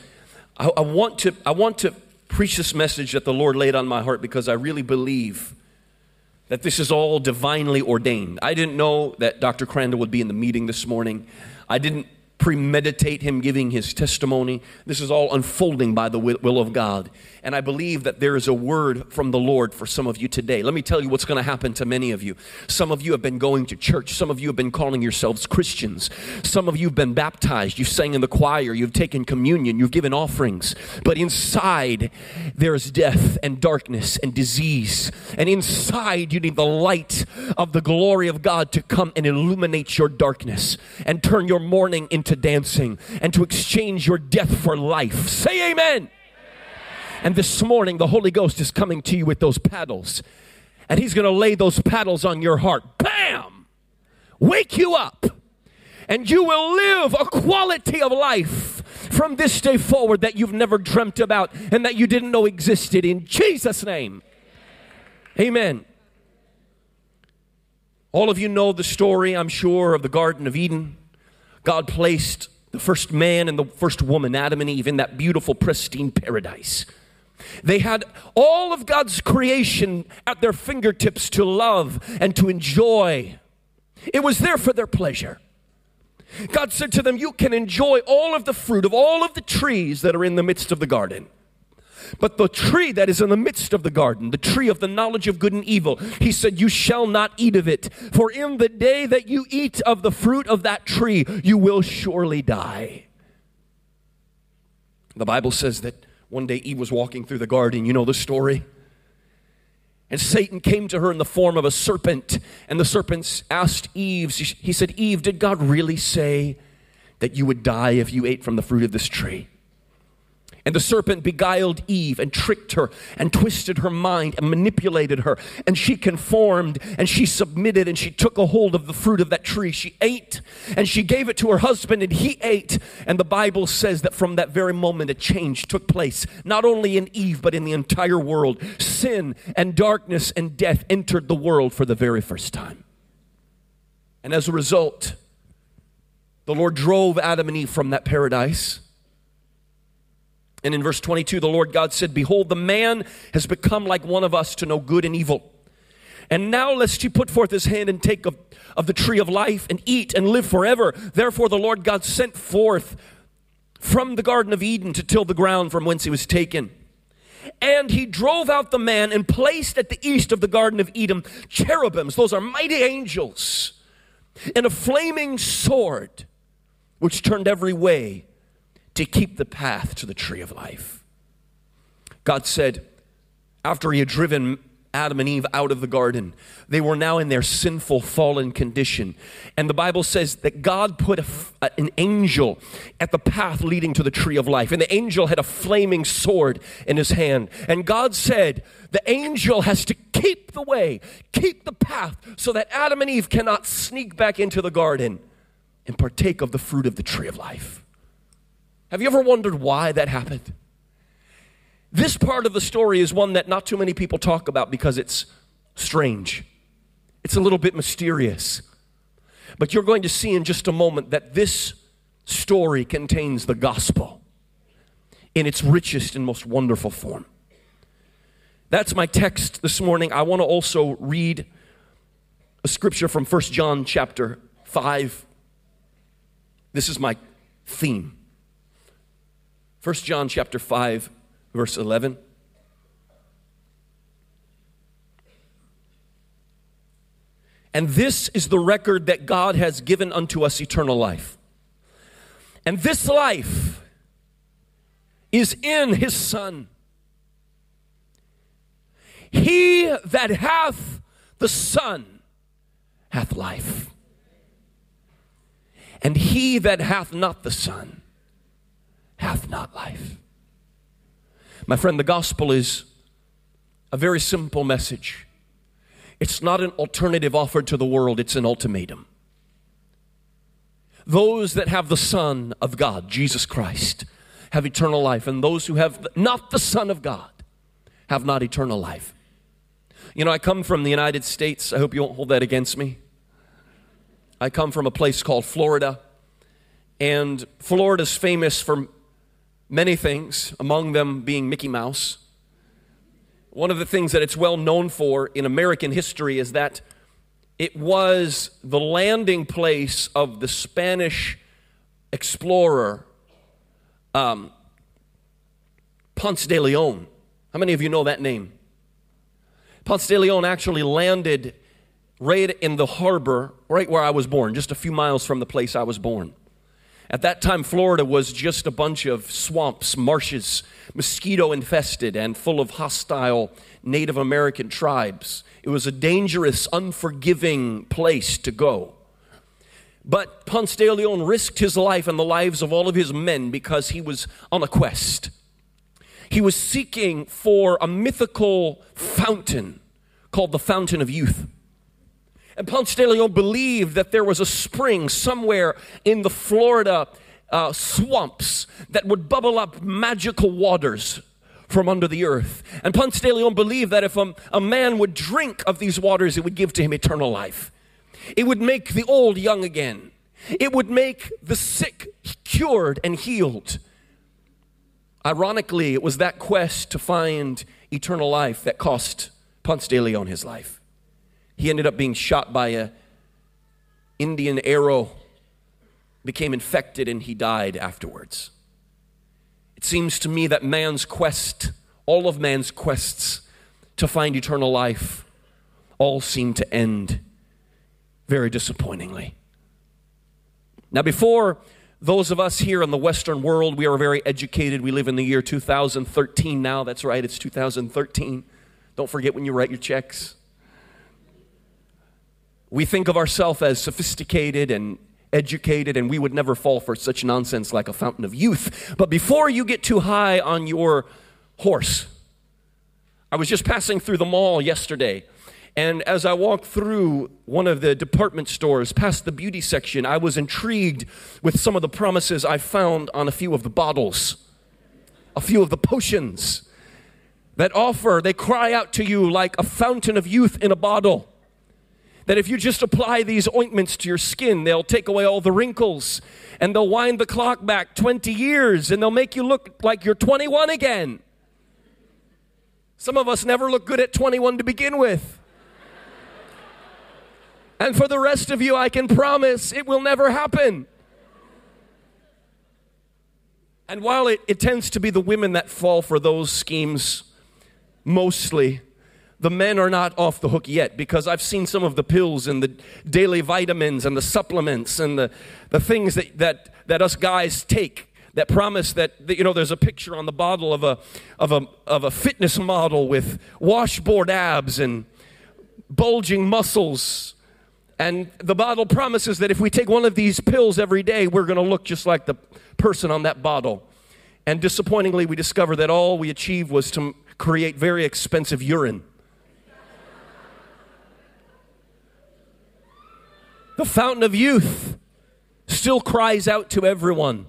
I, I, want to, I want to preach this message that the Lord laid on my heart because I really believe that this is all divinely ordained. I didn't know that Dr. Crandall would be in the meeting this morning. I didn't premeditate him giving his testimony. This is all unfolding by the will of God. And I believe that there is a word from the Lord for some of you today. Let me tell you what's going to happen to many of you. Some of you have been going to church. Some of you have been calling yourselves Christians. Some of you have been baptized. You sang in the choir. You've taken communion. You've given offerings. But inside, there's death and darkness and disease. And inside, you need the light of the glory of God to come and illuminate your darkness and turn your mourning into dancing and to exchange your death for life. Say amen. And this morning, the Holy Ghost is coming to you with those paddles. And He's going to lay those paddles on your heart. Bam! Wake you up. And you will live a quality of life from this day forward that you've never dreamt about and that you didn't know existed. In Jesus' name. Amen. All of you know the story, I'm sure, of the Garden of Eden. God placed the first man and the first woman, Adam and Eve, in that beautiful, pristine paradise. They had all of God's creation at their fingertips to love and to enjoy. It was there for their pleasure. God said to them, You can enjoy all of the fruit of all of the trees that are in the midst of the garden. But the tree that is in the midst of the garden, the tree of the knowledge of good and evil, he said, You shall not eat of it. For in the day that you eat of the fruit of that tree, you will surely die. The Bible says that one day Eve was walking through the garden. You know the story? And Satan came to her in the form of a serpent. And the serpent asked Eve, he said, Eve, did God really say that you would die if you ate from the fruit of this tree? And the serpent beguiled Eve and tricked her and twisted her mind and manipulated her. And she conformed and she submitted and she took a hold of the fruit of that tree. She ate and she gave it to her husband and he ate. And the Bible says that from that very moment a change took place, not only in Eve, but in the entire world. Sin and darkness and death entered the world for the very first time. And as a result, the Lord drove Adam and Eve from that paradise and in verse 22, the Lord God said, Behold, the man has become like one of us to know good and evil. And now lest he put forth his hand and take of, of the tree of life and eat and live forever. Therefore the Lord God sent forth from the Garden of Eden to till the ground from whence he was taken. And he drove out the man and placed at the east of the Garden of Eden cherubims, those are mighty angels, and a flaming sword which turned every way to keep the path to the tree of life. God said, after He had driven Adam and Eve out of the garden. They were now in their sinful, fallen condition. And the Bible says that God put an angel at the path leading to the tree of life. And the angel had a flaming sword in his hand. And God said, The angel has to keep the way, keep the path, so that Adam and Eve cannot sneak back into the garden and partake of the fruit of the tree of life. Have you ever wondered why that happened? This part of the story is one that not too many people talk about because it's strange. It's a little bit mysterious. But you're going to see in just a moment that this story contains the gospel in its richest and most wonderful form. That's my text this morning. I want to also read a scripture from 1 John chapter 5. This is my theme. 1 John chapter 5 verse 11 And this is the record that God has given unto us eternal life. And this life is in his Son. He that hath the Son hath life. And he that hath not the Son hath not life. My friend, the gospel is a very simple message. It's not an alternative offered to the world, it's an ultimatum. Those that have the Son of God, Jesus Christ, have eternal life, and those who have not the Son of God have not eternal life. You know, I come from the United States. I hope you won't hold that against me. I come from a place called Florida, and Florida's famous for many things, among them being Mickey Mouse. One of the things that it's well known for in American history is that it was the landing place of the Spanish explorer um, Ponce de Leon. How many of you know that name? Ponce de Leon actually landed right in the harbor, right where I was born, just a few miles from the place I was born. At that time, Florida was just a bunch of swamps, marshes, mosquito infested, and full of hostile Native American tribes. It was a dangerous, unforgiving place to go. But Ponce de Leon risked his life and the lives of all of his men because he was on a quest. He was seeking for a mythical fountain called the Fountain of Youth. And Ponce de Leon believed that there was a spring somewhere in the Florida uh, swamps that would bubble up magical waters from under the earth. And Ponce de Leon believed that if a, a man would drink of these waters, it would give to him eternal life. It would make the old young again. It would make the sick cured and healed. Ironically, it was that quest to find eternal life that cost Ponce de Leon his life. He ended up being shot by a Indian arrow, became infected, and he died afterwards. It seems to me that man's quest, all of man's quests to find eternal life, all seem to end very disappointingly. Now, before those of us here in the Western world, we are very educated. We live in the year 2013 now. That's right, it's 2013. Don't forget when you write your checks. We think of ourselves as sophisticated and educated, and we would never fall for such nonsense like a fountain of youth. But before you get too high on your horse, I was just passing through the mall yesterday, and as I walked through one of the department stores past the beauty section, I was intrigued with some of the promises I found on a few of the bottles, a few of the potions that offer, they cry out to you like a fountain of youth in a bottle that if you just apply these ointments to your skin, they'll take away all the wrinkles and they'll wind the clock back 20 years and they'll make you look like you're 21 again. Some of us never look good at 21 to begin with. And for the rest of you, I can promise it will never happen. And while it, it tends to be the women that fall for those schemes mostly, the men are not off the hook yet because I've seen some of the pills and the daily vitamins and the supplements and the, the things that, that, that us guys take that promise that, that, you know there's a picture on the bottle of a, of, a, of a fitness model with washboard abs and bulging muscles. And the bottle promises that if we take one of these pills every day we're going to look just like the person on that bottle. And disappointingly we discover that all we achieved was to create very expensive urine The fountain of youth still cries out to everyone.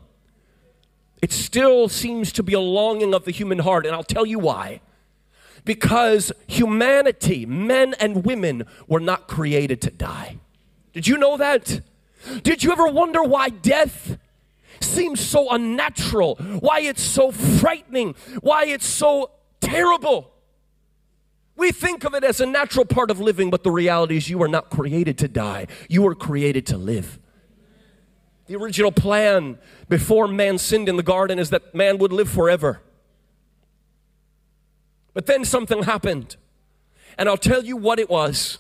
It still seems to be a longing of the human heart, and I'll tell you why. Because humanity, men and women, were not created to die. Did you know that? Did you ever wonder why death seems so unnatural? Why it's so frightening? Why it's so terrible? We think of it as a natural part of living, but the reality is you are not created to die. You were created to live. The original plan before man sinned in the garden is that man would live forever. But then something happened. And I'll tell you what it was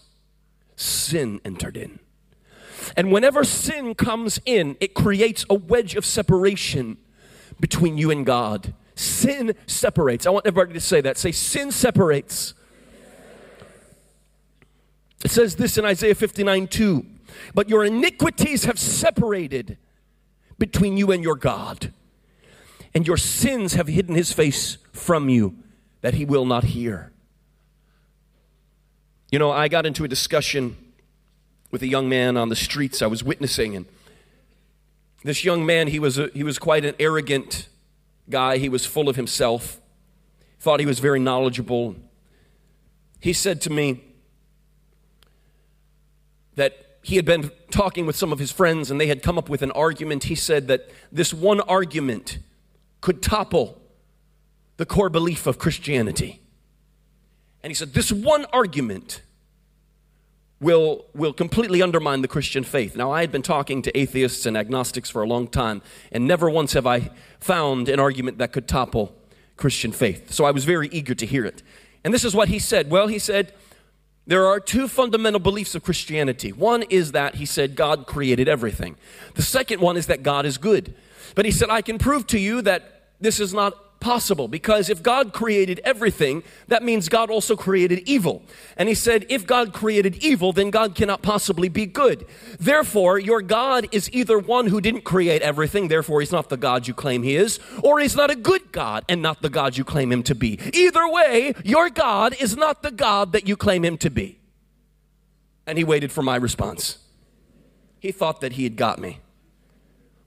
sin entered in. And whenever sin comes in, it creates a wedge of separation between you and God. Sin separates. I want everybody to say that. Say, sin separates. It says this in Isaiah 59 2. But your iniquities have separated between you and your God, and your sins have hidden his face from you that he will not hear. You know, I got into a discussion with a young man on the streets I was witnessing, and this young man, he was, a, he was quite an arrogant guy. He was full of himself, thought he was very knowledgeable. He said to me, that he had been talking with some of his friends and they had come up with an argument. He said that this one argument could topple the core belief of Christianity. And he said, This one argument will, will completely undermine the Christian faith. Now, I had been talking to atheists and agnostics for a long time, and never once have I found an argument that could topple Christian faith. So I was very eager to hear it. And this is what he said. Well, he said, there are two fundamental beliefs of Christianity. One is that he said God created everything. The second one is that God is good. But he said, I can prove to you that this is not possible because if God created everything, that means God also created evil. And he said, if God created evil, then God cannot possibly be good. Therefore, your God is either one who didn't create everything, therefore he's not the God you claim he is, or he's not a good God and not the God you claim him to be. Either way, your God is not the God that you claim him to be. And he waited for my response. He thought that he had got me.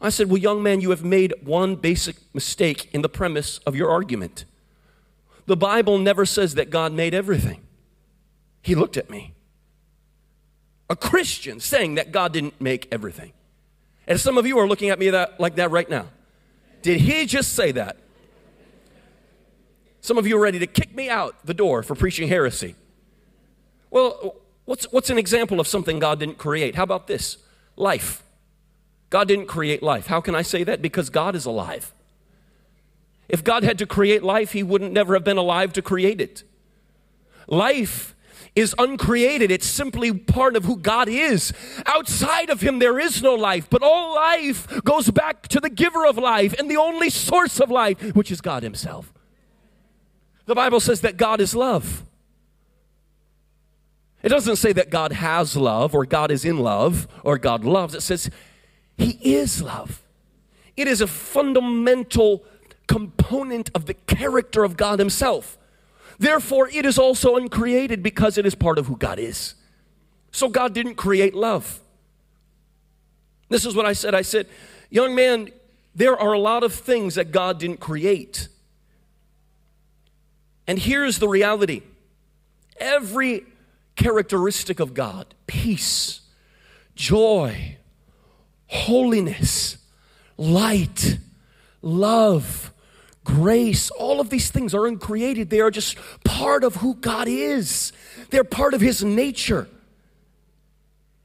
I said, Well, young man, you have made one basic mistake in the premise of your argument. The Bible never says that God made everything. He looked at me. A Christian saying that God didn't make everything. And some of you are looking at me that, like that right now. Did he just say that? Some of you are ready to kick me out the door for preaching heresy. Well, what's, what's an example of something God didn't create? How about this? Life. God didn't create life. How can I say that? Because God is alive. If God had to create life, He wouldn't never have been alive to create it. Life is uncreated. It's simply part of who God is. Outside of Him, there is no life, but all life goes back to the giver of life and the only source of life, which is God Himself. The Bible says that God is love. It doesn't say that God has love or God is in love or God loves. It says he is love. It is a fundamental component of the character of God Himself. Therefore, it is also uncreated because it is part of who God is. So, God didn't create love. This is what I said. I said, Young man, there are a lot of things that God didn't create. And here's the reality every characteristic of God peace, joy, holiness, light, love, grace, all of these things are uncreated. They are just part of who God is, they're part of His nature.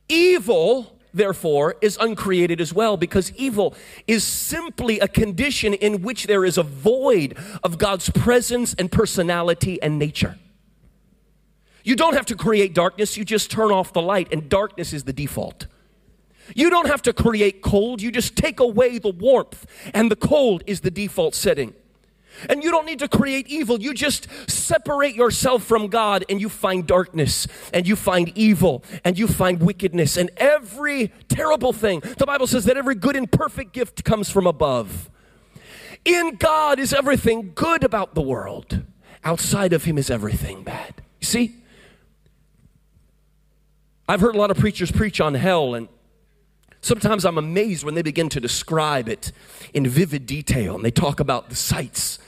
Evil, therefore, is uncreated as well because evil is simply a condition in which there is a void of God's presence and personality and nature. You don't have to create darkness, you just turn off the light, and darkness is the default. You don't have to create cold, you just take away the warmth, and the cold is the default setting. And you don't need to create evil. You just separate yourself from God and you find darkness and you find evil and you find wickedness and every terrible thing. The Bible says that every good and perfect gift comes from above. In God is everything good about the world, outside of Him is everything bad. You see? I've heard a lot of preachers preach on hell and Sometimes I'm amazed when they begin to describe it in vivid detail and they talk about the sights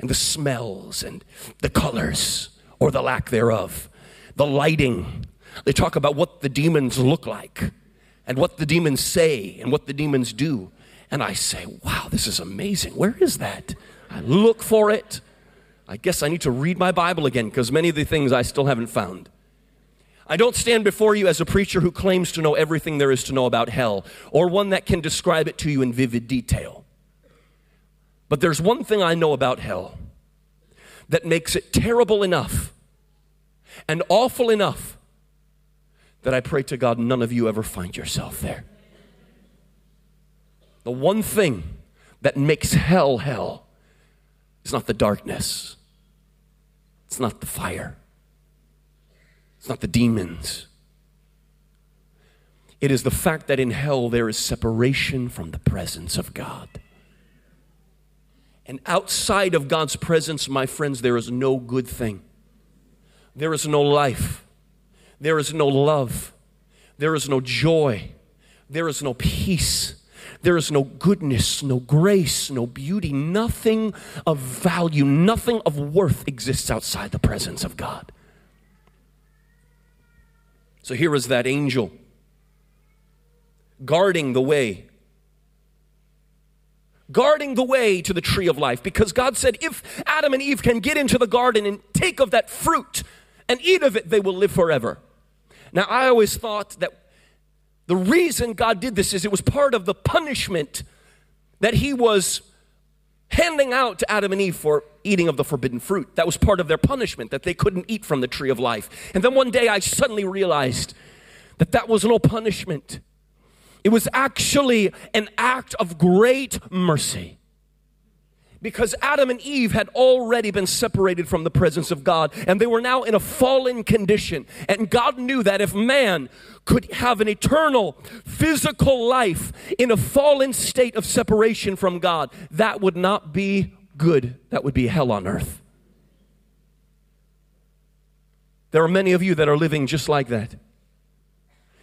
and the smells and the colors or the lack thereof, the lighting. They talk about what the demons look like and what the demons say and what the demons do. And I say, wow, this is amazing. Where is that? I look for it. I guess I need to read my Bible again because many of the things I still haven't found. I don't stand before you as a preacher who claims to know everything there is to know about hell, or one that can describe it to you in vivid detail. But there's one thing I know about hell that makes it terrible enough and awful enough that I pray to God none of you ever find yourself there. The one thing that makes hell hell is not the darkness, it's not the fire, it's not the demons. It is the fact that in hell there is separation from the presence of God. And outside of God's presence, my friends, there is no good thing. There is no life. There is no love. There is no joy. There is no peace. There is no goodness, no grace, no beauty. Nothing of value, nothing of worth exists outside the presence of God. So here is that angel guarding the way. Guarding the way to the tree of life because God said, if Adam and Eve can get into the garden and take of that fruit and eat of it, they will live forever. Now, I always thought that the reason God did this is it was part of the punishment that He was handing out to Adam and Eve for eating of the forbidden fruit. That was part of their punishment, that they couldn't eat from the tree of life. And then one day I suddenly realized that that was no punishment, it was actually an act of great mercy. Because Adam and Eve had already been separated from the presence of God and they were now in a fallen condition. And God knew that if man could have an eternal physical life in a fallen state of separation from God, that would not be good. That would be hell on earth. There are many of you that are living just like that.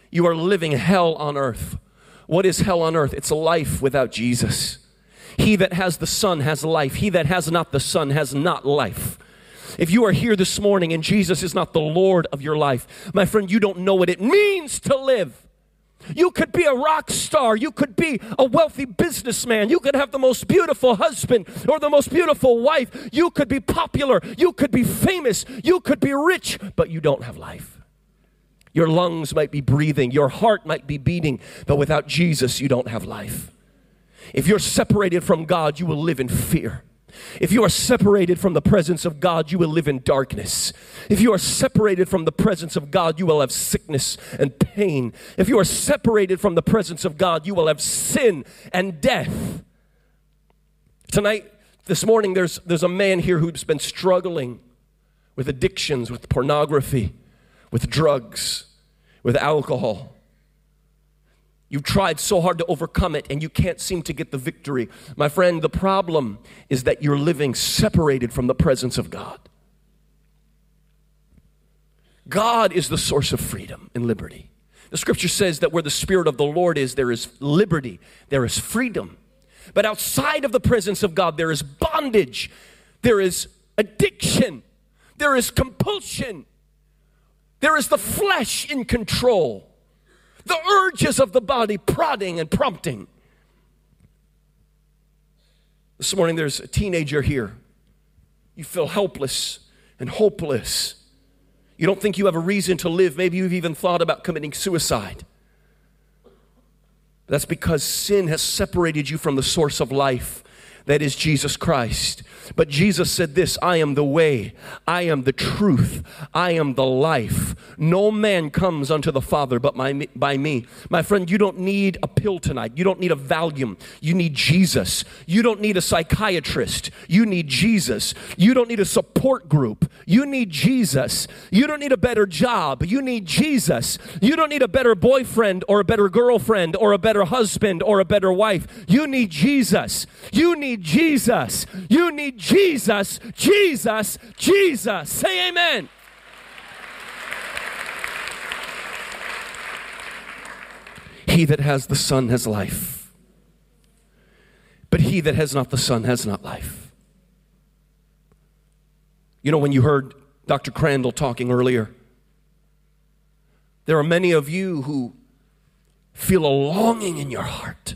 You are living hell on earth. What is hell on earth? It's a life without Jesus. He that has the Son has life. He that has not the Son has not life. If you are here this morning and Jesus is not the Lord of your life, my friend, you don't know what it means to live. You could be a rock star. You could be a wealthy businessman. You could have the most beautiful husband or the most beautiful wife. You could be popular. You could be famous. You could be rich, but you don't have life. Your lungs might be breathing. Your heart might be beating, but without Jesus, you don't have life. If you're separated from God, you will live in fear. If you are separated from the presence of God, you will live in darkness. If you are separated from the presence of God, you will have sickness and pain. If you are separated from the presence of God, you will have sin and death. Tonight, this morning, there's, there's a man here who's been struggling with addictions, with pornography, with drugs, with alcohol. You've tried so hard to overcome it and you can't seem to get the victory. My friend, the problem is that you're living separated from the presence of God. God is the source of freedom and liberty. The scripture says that where the Spirit of the Lord is, there is liberty, there is freedom. But outside of the presence of God, there is bondage, there is addiction, there is compulsion, there is the flesh in control the urges of the body prodding and prompting. This morning, there's a teenager here. You feel helpless and hopeless. You don't think you have a reason to live. Maybe you've even thought about committing suicide. That's because sin has separated you from the source of life that is Jesus Christ. But Jesus said this I am the way, I am the truth, I am the life. No man comes unto the Father but my, by me. My friend, you don't need a pill tonight. You don't need a Valium. You need Jesus. You don't need a psychiatrist. You need Jesus. You don't need a support group. You need Jesus. You don't need a better job. You need Jesus. You don't need a better boyfriend or a better girlfriend or a better husband or a better wife. You need Jesus. You need Jesus. You need Jesus, Jesus, Jesus. Say amen. He that has the Son has life, but he that has not the Son has not life. You know, when you heard Dr. Crandall talking earlier, there are many of you who feel a longing in your heart.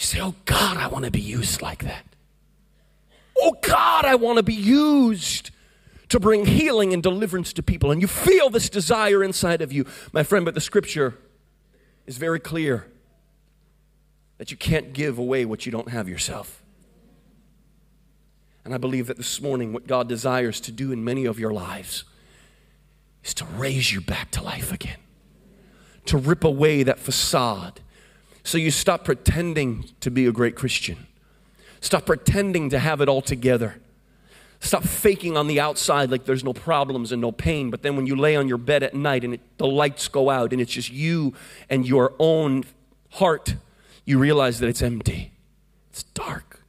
You say, Oh God, I want to be used like that. Oh God, I want to be used to bring healing and deliverance to people. And you feel this desire inside of you, my friend, but the scripture is very clear that you can't give away what you don't have yourself. And I believe that this morning, what God desires to do in many of your lives is to raise you back to life again, to rip away that facade so you stop pretending to be a great Christian Stop pretending to have it all together. Stop faking on the outside like there's no problems and no pain, but then when you lay on your bed at night and it, the lights go out and it's just you and your own heart, you realize that it's empty. It's dark.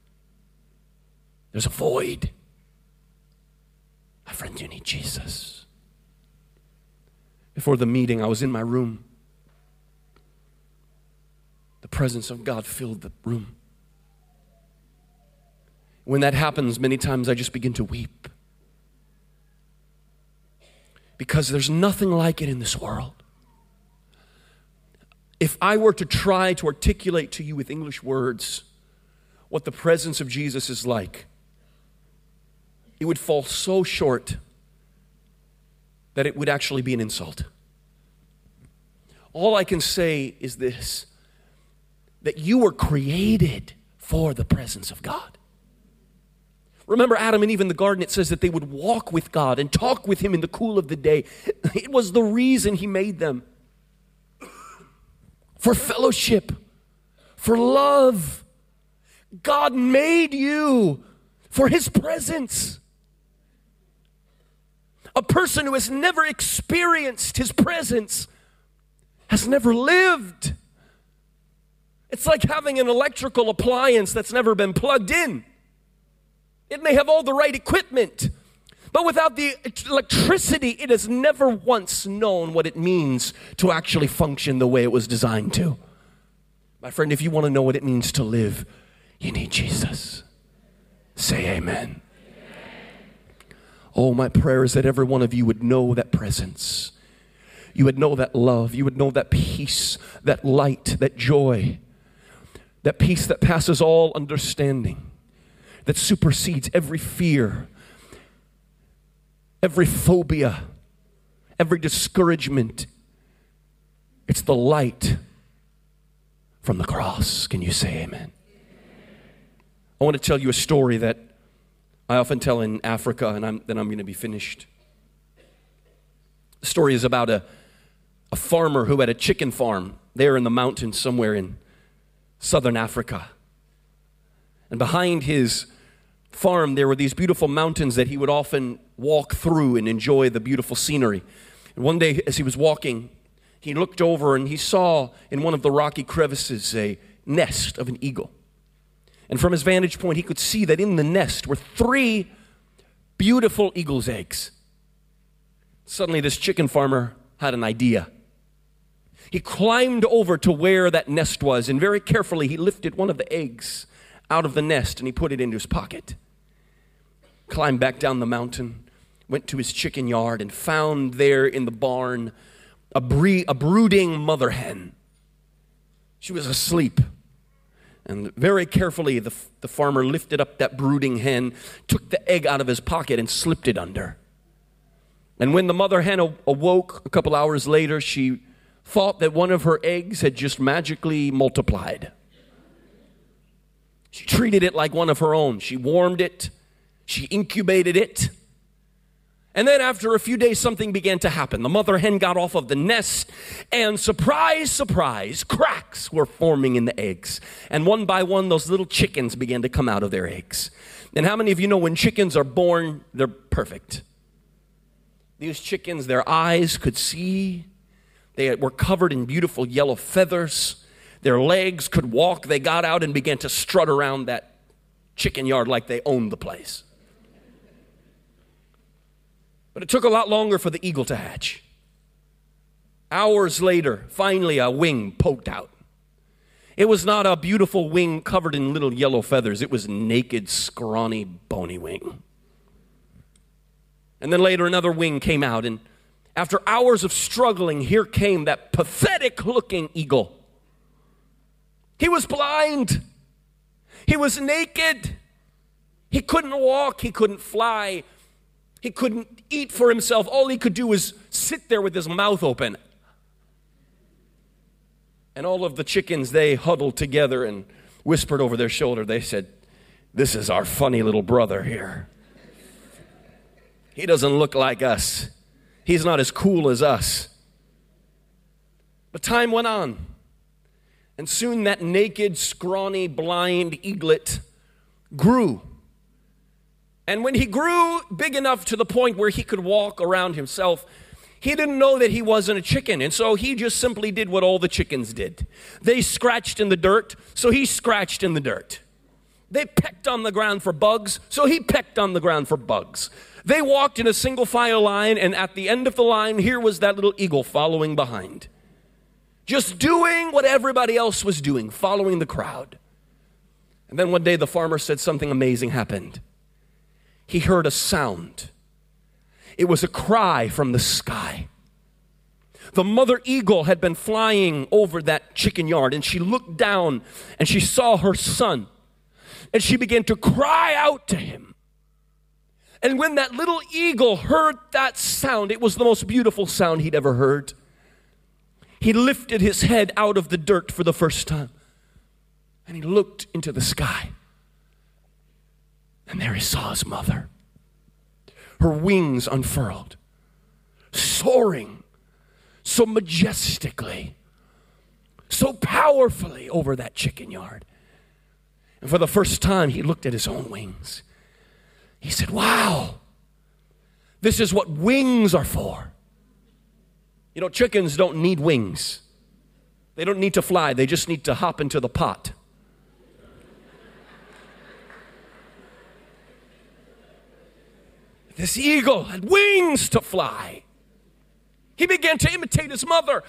There's a void. My friend, you need Jesus. Before the meeting, I was in my room. Presence of God filled the room. When that happens, many times I just begin to weep. Because there's nothing like it in this world. If I were to try to articulate to you with English words what the presence of Jesus is like, it would fall so short that it would actually be an insult. All I can say is this that you were created for the presence of God. Remember Adam and Eve in the garden, it says that they would walk with God and talk with Him in the cool of the day. It was the reason He made them for fellowship, for love. God made you for his presence. A person who has never experienced his presence has never lived. It's like having an electrical appliance that's never been plugged in. It may have all the right equipment, but without the electricity, it has never once known what it means to actually function the way it was designed to. My friend, if you want to know what it means to live, you need Jesus. Say amen. Oh, my prayer is that every one of you would know that presence. You would know that love. You would know that peace, that light, that joy, that peace that passes all understanding, that supersedes every fear, every phobia, every discouragement. It's the light from the cross. Can you say amen? I want to tell you a story that I often tell in Africa, and I'm, then I'm going to be finished. The story is about a, a farmer who had a chicken farm there in the mountains somewhere in southern Africa. And behind his farm, there were these beautiful mountains that he would often walk through and enjoy the beautiful scenery. And one day, as he was walking, he looked over and he saw in one of the rocky crevices a nest of an eagle. And from his vantage point, he could see that in the nest were three beautiful eagle's eggs. Suddenly, this chicken farmer had an idea. He climbed over to where that nest was, and very carefully he lifted one of the eggs out of the nest and he put it into his pocket. Climbed back down the mountain, went to his chicken yard, and found there in the barn a, a brooding mother hen. She was asleep. And very carefully, the, the farmer lifted up that brooding hen, took the egg out of his pocket, and slipped it under. And when the mother hen awoke a couple hours later, she thought that one of her eggs had just magically multiplied. She treated it like one of her own. She warmed it, she incubated it, and then, after a few days, something began to happen. The mother hen got off of the nest, and surprise, surprise, cracks were forming in the eggs. And one by one, those little chickens began to come out of their eggs. And how many of you know when chickens are born, they're perfect? These chickens, their eyes could see, they were covered in beautiful yellow feathers, their legs could walk. They got out and began to strut around that chicken yard like they owned the place. But it took a lot longer for the eagle to hatch. Hours later, finally, a wing poked out. It was not a beautiful wing covered in little yellow feathers, it was naked, scrawny, bony wing. And then later, another wing came out, and after hours of struggling, here came that pathetic looking eagle. He was blind, he was naked, he couldn't walk, he couldn't fly, he couldn't eat for himself. All he could do was sit there with his mouth open. And all of the chickens, they huddled together and whispered over their shoulder. They said, This is our funny little brother here. He doesn't look like us, he's not as cool as us. But time went on. And soon that naked, scrawny, blind eaglet grew and when he grew big enough to the point where he could walk around himself, he didn't know that he wasn't a chicken. And so he just simply did what all the chickens did. They scratched in the dirt, so he scratched in the dirt. They pecked on the ground for bugs, so he pecked on the ground for bugs. They walked in a single file line, and at the end of the line, here was that little eagle following behind. Just doing what everybody else was doing, following the crowd. And then one day the farmer said something amazing happened he heard a sound. It was a cry from the sky. The mother eagle had been flying over that chicken yard, and she looked down and she saw her son, and she began to cry out to him. And when that little eagle heard that sound, it was the most beautiful sound he'd ever heard. He lifted his head out of the dirt for the first time, and he looked into the sky. And there he saw his mother, her wings unfurled, soaring so majestically, so powerfully over that chicken yard. And for the first time, he looked at his own wings. He said, Wow, this is what wings are for. You know, chickens don't need wings, they don't need to fly, they just need to hop into the pot. This eagle had wings to fly. He began to imitate his mother,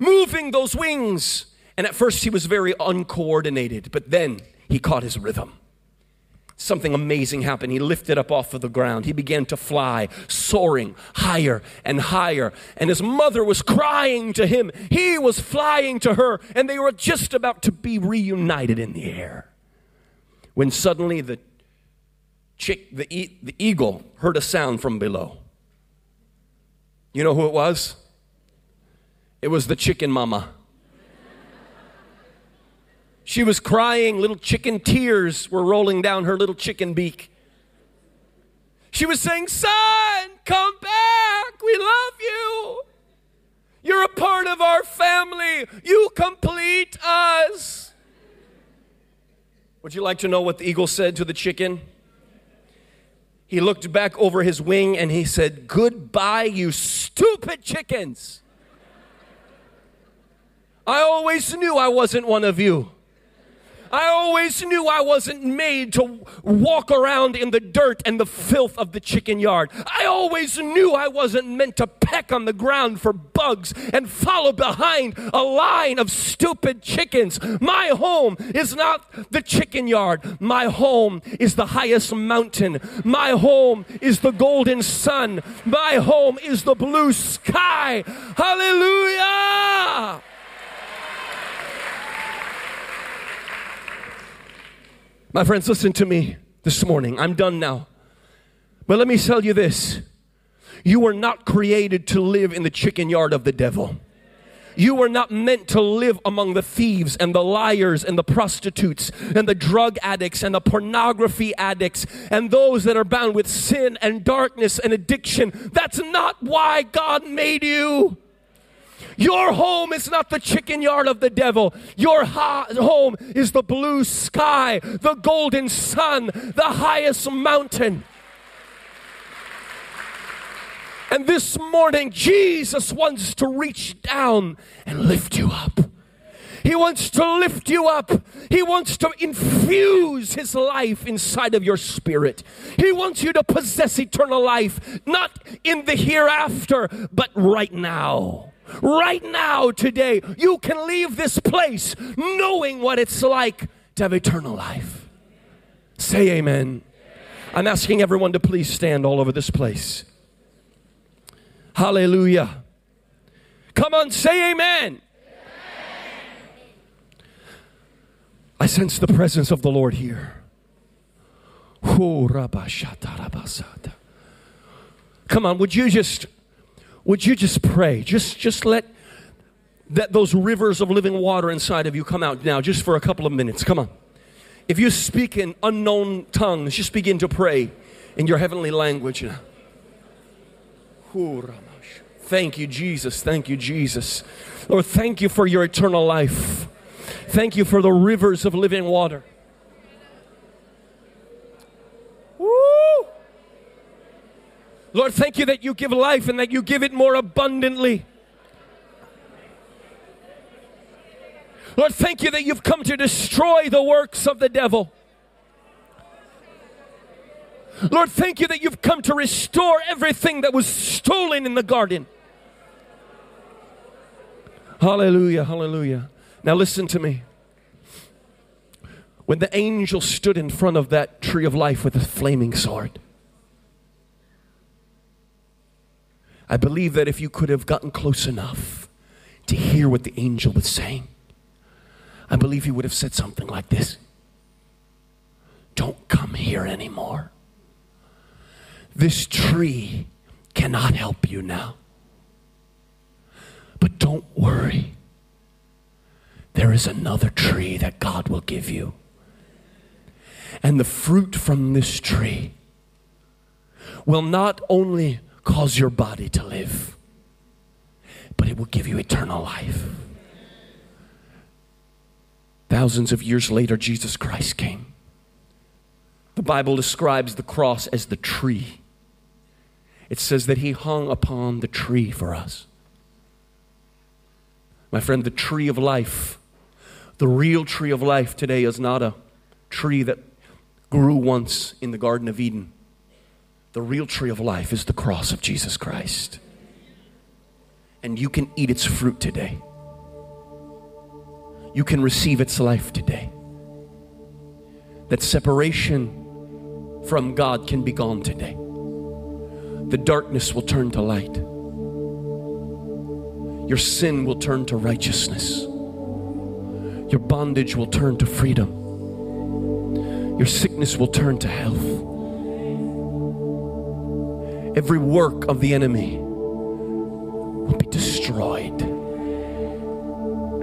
moving those wings. And at first he was very uncoordinated, but then he caught his rhythm. Something amazing happened. He lifted up off of the ground. He began to fly, soaring higher and higher. And his mother was crying to him. He was flying to her, and they were just about to be reunited in the air. When suddenly the chick, the, e- the eagle, heard a sound from below. You know who it was? It was the chicken mama. She was crying, little chicken tears were rolling down her little chicken beak. She was saying, Son, come back. We love you. You're a part of our family. You complete us. Would you like to know what the eagle said to the chicken? He looked back over his wing and he said, Goodbye, you stupid chickens. I always knew I wasn't one of you. I always knew I wasn't made to walk around in the dirt and the filth of the chicken yard. I always knew I wasn't meant to peck on the ground for bugs and follow behind a line of stupid chickens. My home is not the chicken yard. My home is the highest mountain. My home is the golden sun. My home is the blue sky. Hallelujah! My friends, listen to me this morning. I'm done now. But let me tell you this you were not created to live in the chicken yard of the devil. You were not meant to live among the thieves and the liars and the prostitutes and the drug addicts and the pornography addicts and those that are bound with sin and darkness and addiction. That's not why God made you. Your home is not the chicken yard of the devil. Your ha- home is the blue sky, the golden sun, the highest mountain. And this morning, Jesus wants to reach down and lift you up. He wants to lift you up. He wants to infuse His life inside of your spirit. He wants you to possess eternal life, not in the hereafter, but right now right now, today, you can leave this place knowing what it's like to have eternal life. Say amen. I'm asking everyone to please stand all over this place. Hallelujah. Come on, say amen. I sense the presence of the Lord here. Come on, would you just would you just pray? Just, just let that those rivers of living water inside of you come out now, just for a couple of minutes. Come on. If you speak in unknown tongues, just begin to pray in your heavenly language. Thank you, Jesus. Thank you, Jesus. Lord, thank you for your eternal life. Thank you for the rivers of living water. Lord, thank you that you give life and that you give it more abundantly. Lord, thank you that you've come to destroy the works of the devil. Lord, thank you that you've come to restore everything that was stolen in the garden. Hallelujah, hallelujah. Now listen to me. When the angel stood in front of that tree of life with a flaming sword, I believe that if you could have gotten close enough to hear what the angel was saying, I believe he would have said something like this Don't come here anymore. This tree cannot help you now. But don't worry. There is another tree that God will give you. And the fruit from this tree will not only cause your body to live, but it will give you eternal life. Thousands of years later, Jesus Christ came. The Bible describes the cross as the tree. It says that he hung upon the tree for us. My friend, the tree of life, the real tree of life today is not a tree that grew once in the Garden of Eden. The real tree of life is the cross of Jesus Christ. And you can eat its fruit today. You can receive its life today. That separation from God can be gone today. The darkness will turn to light. Your sin will turn to righteousness. Your bondage will turn to freedom. Your sickness will turn to health. Every work of the enemy will be destroyed.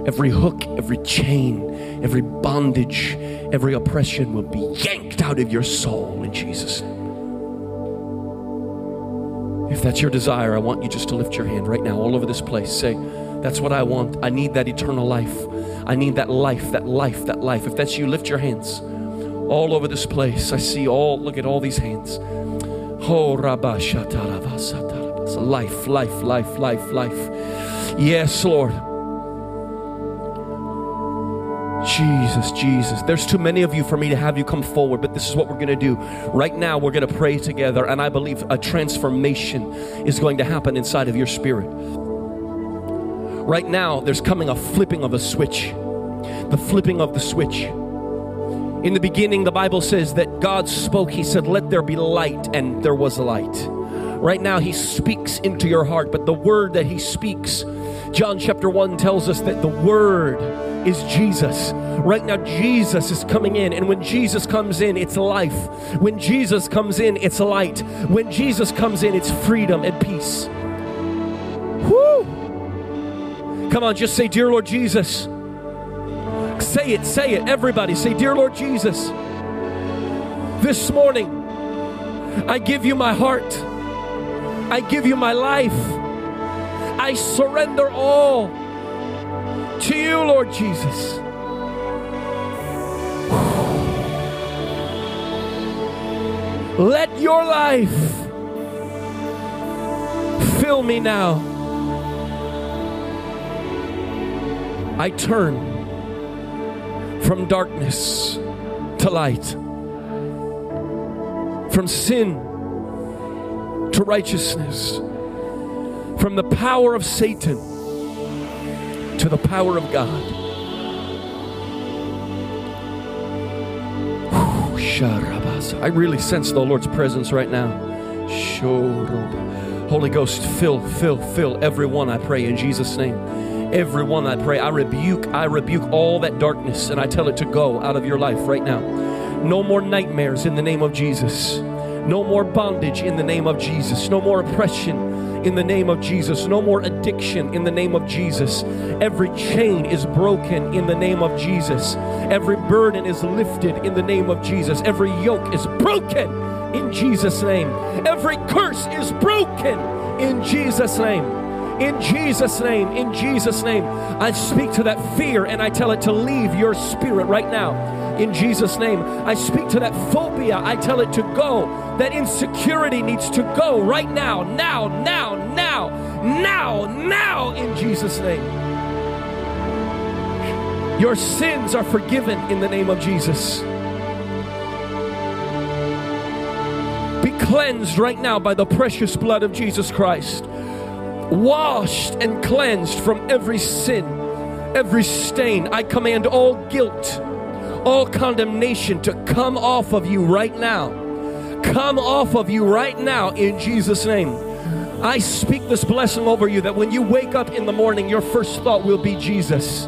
Every hook, every chain, every bondage, every oppression will be yanked out of your soul in Jesus' name. If that's your desire, I want you just to lift your hand right now, all over this place. Say, That's what I want. I need that eternal life. I need that life, that life, that life. If that's you, lift your hands all over this place. I see all, look at all these hands. Life, life, life, life, life. Yes, Lord. Jesus, Jesus. There's too many of you for me to have you come forward, but this is what we're going to do. Right now, we're going to pray together, and I believe a transformation is going to happen inside of your spirit. Right now, there's coming a flipping of a switch. The flipping of the switch. In the beginning, the Bible says that God spoke, He said, Let there be light, and there was light. Right now, He speaks into your heart, but the word that He speaks, John chapter 1 tells us that the word is Jesus. Right now, Jesus is coming in, and when Jesus comes in, it's life. When Jesus comes in, it's light. When Jesus comes in, it's freedom and peace. Whoo! Come on, just say, Dear Lord Jesus. Say it, say it. Everybody say, Dear Lord Jesus, this morning I give you my heart, I give you my life, I surrender all to you, Lord Jesus. Let your life fill me now. I turn from darkness to light, from sin to righteousness, from the power of Satan to the power of God. I really sense the Lord's presence right now. Holy Ghost, fill, fill, fill everyone, I pray, in Jesus' name. Everyone, I pray, I rebuke, I rebuke all that darkness and I tell it to go out of your life right now. No more nightmares in the name of Jesus. No more bondage in the name of Jesus. No more oppression in the name of Jesus. No more addiction in the name of Jesus. Every chain is broken in the name of Jesus. Every burden is lifted in the name of Jesus. Every yoke is broken in Jesus' name. Every curse is broken in Jesus' name. In Jesus' name, in Jesus' name, I speak to that fear and I tell it to leave your spirit right now. In Jesus' name, I speak to that phobia. I tell it to go. That insecurity needs to go right now, now, now, now, now, now, in Jesus' name. Your sins are forgiven in the name of Jesus. Be cleansed right now by the precious blood of Jesus Christ washed and cleansed from every sin, every stain. I command all guilt, all condemnation to come off of you right now. Come off of you right now in Jesus' name. I speak this blessing over you that when you wake up in the morning, your first thought will be Jesus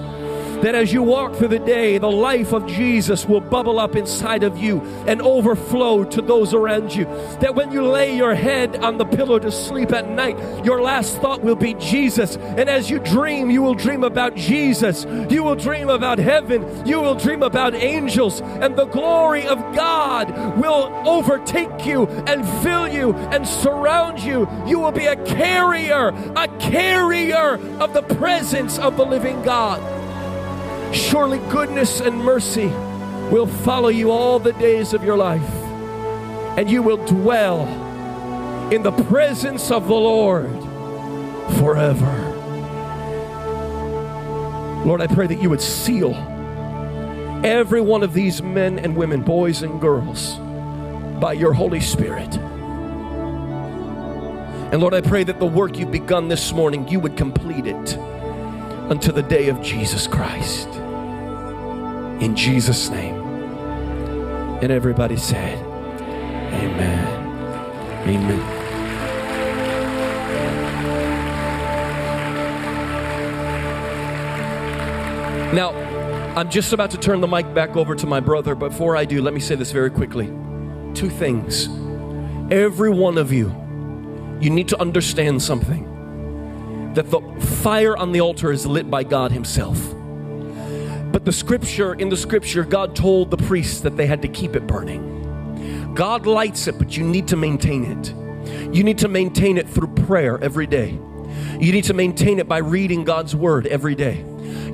that as you walk through the day, the life of Jesus will bubble up inside of you and overflow to those around you. That when you lay your head on the pillow to sleep at night, your last thought will be Jesus. And as you dream, you will dream about Jesus. You will dream about heaven. You will dream about angels. And the glory of God will overtake you and fill you and surround you. You will be a carrier, a carrier of the presence of the living God. Surely goodness and mercy will follow you all the days of your life. and you will dwell in the presence of the Lord forever. Lord, I pray that you would seal every one of these men and women, boys and girls, by your Holy Spirit. And Lord, I pray that the work you've begun this morning, you would complete it unto the day of Jesus Christ. In Jesus' name. And everybody said, Amen. Amen. Now, I'm just about to turn the mic back over to my brother. Before I do, let me say this very quickly. Two things. Every one of you, you need to understand something that the fire on the altar is lit by God Himself. The scripture, in the scripture, God told the priests that they had to keep it burning. God lights it, but you need to maintain it. You need to maintain it through prayer every day. You need to maintain it by reading God's word every day.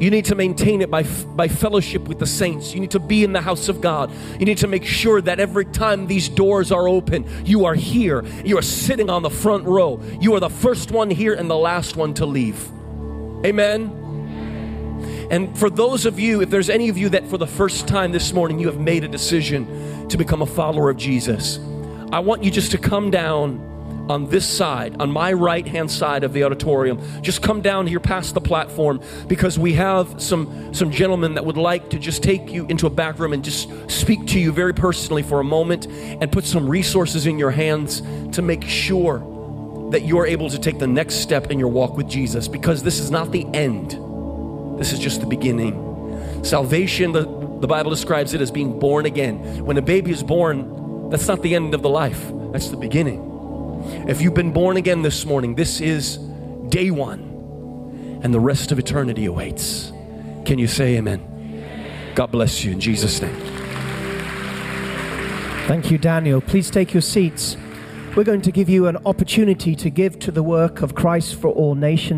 You need to maintain it by, by fellowship with the saints. You need to be in the house of God. You need to make sure that every time these doors are open, you are here. You are sitting on the front row. You are the first one here and the last one to leave. Amen. And for those of you, if there's any of you that for the first time this morning you have made a decision to become a follower of Jesus, I want you just to come down on this side, on my right hand side of the auditorium. Just come down here past the platform because we have some, some gentlemen that would like to just take you into a back room and just speak to you very personally for a moment and put some resources in your hands to make sure that you're able to take the next step in your walk with Jesus because this is not the end, this is just the beginning. Salvation, the, the Bible describes it as being born again. When a baby is born, that's not the end of the life, that's the beginning. If you've been born again this morning, this is day one, and the rest of eternity awaits. Can you say amen? God bless you in Jesus' name. Thank you, Daniel. Please take your seats. We're going to give you an opportunity to give to the work of Christ for all nations.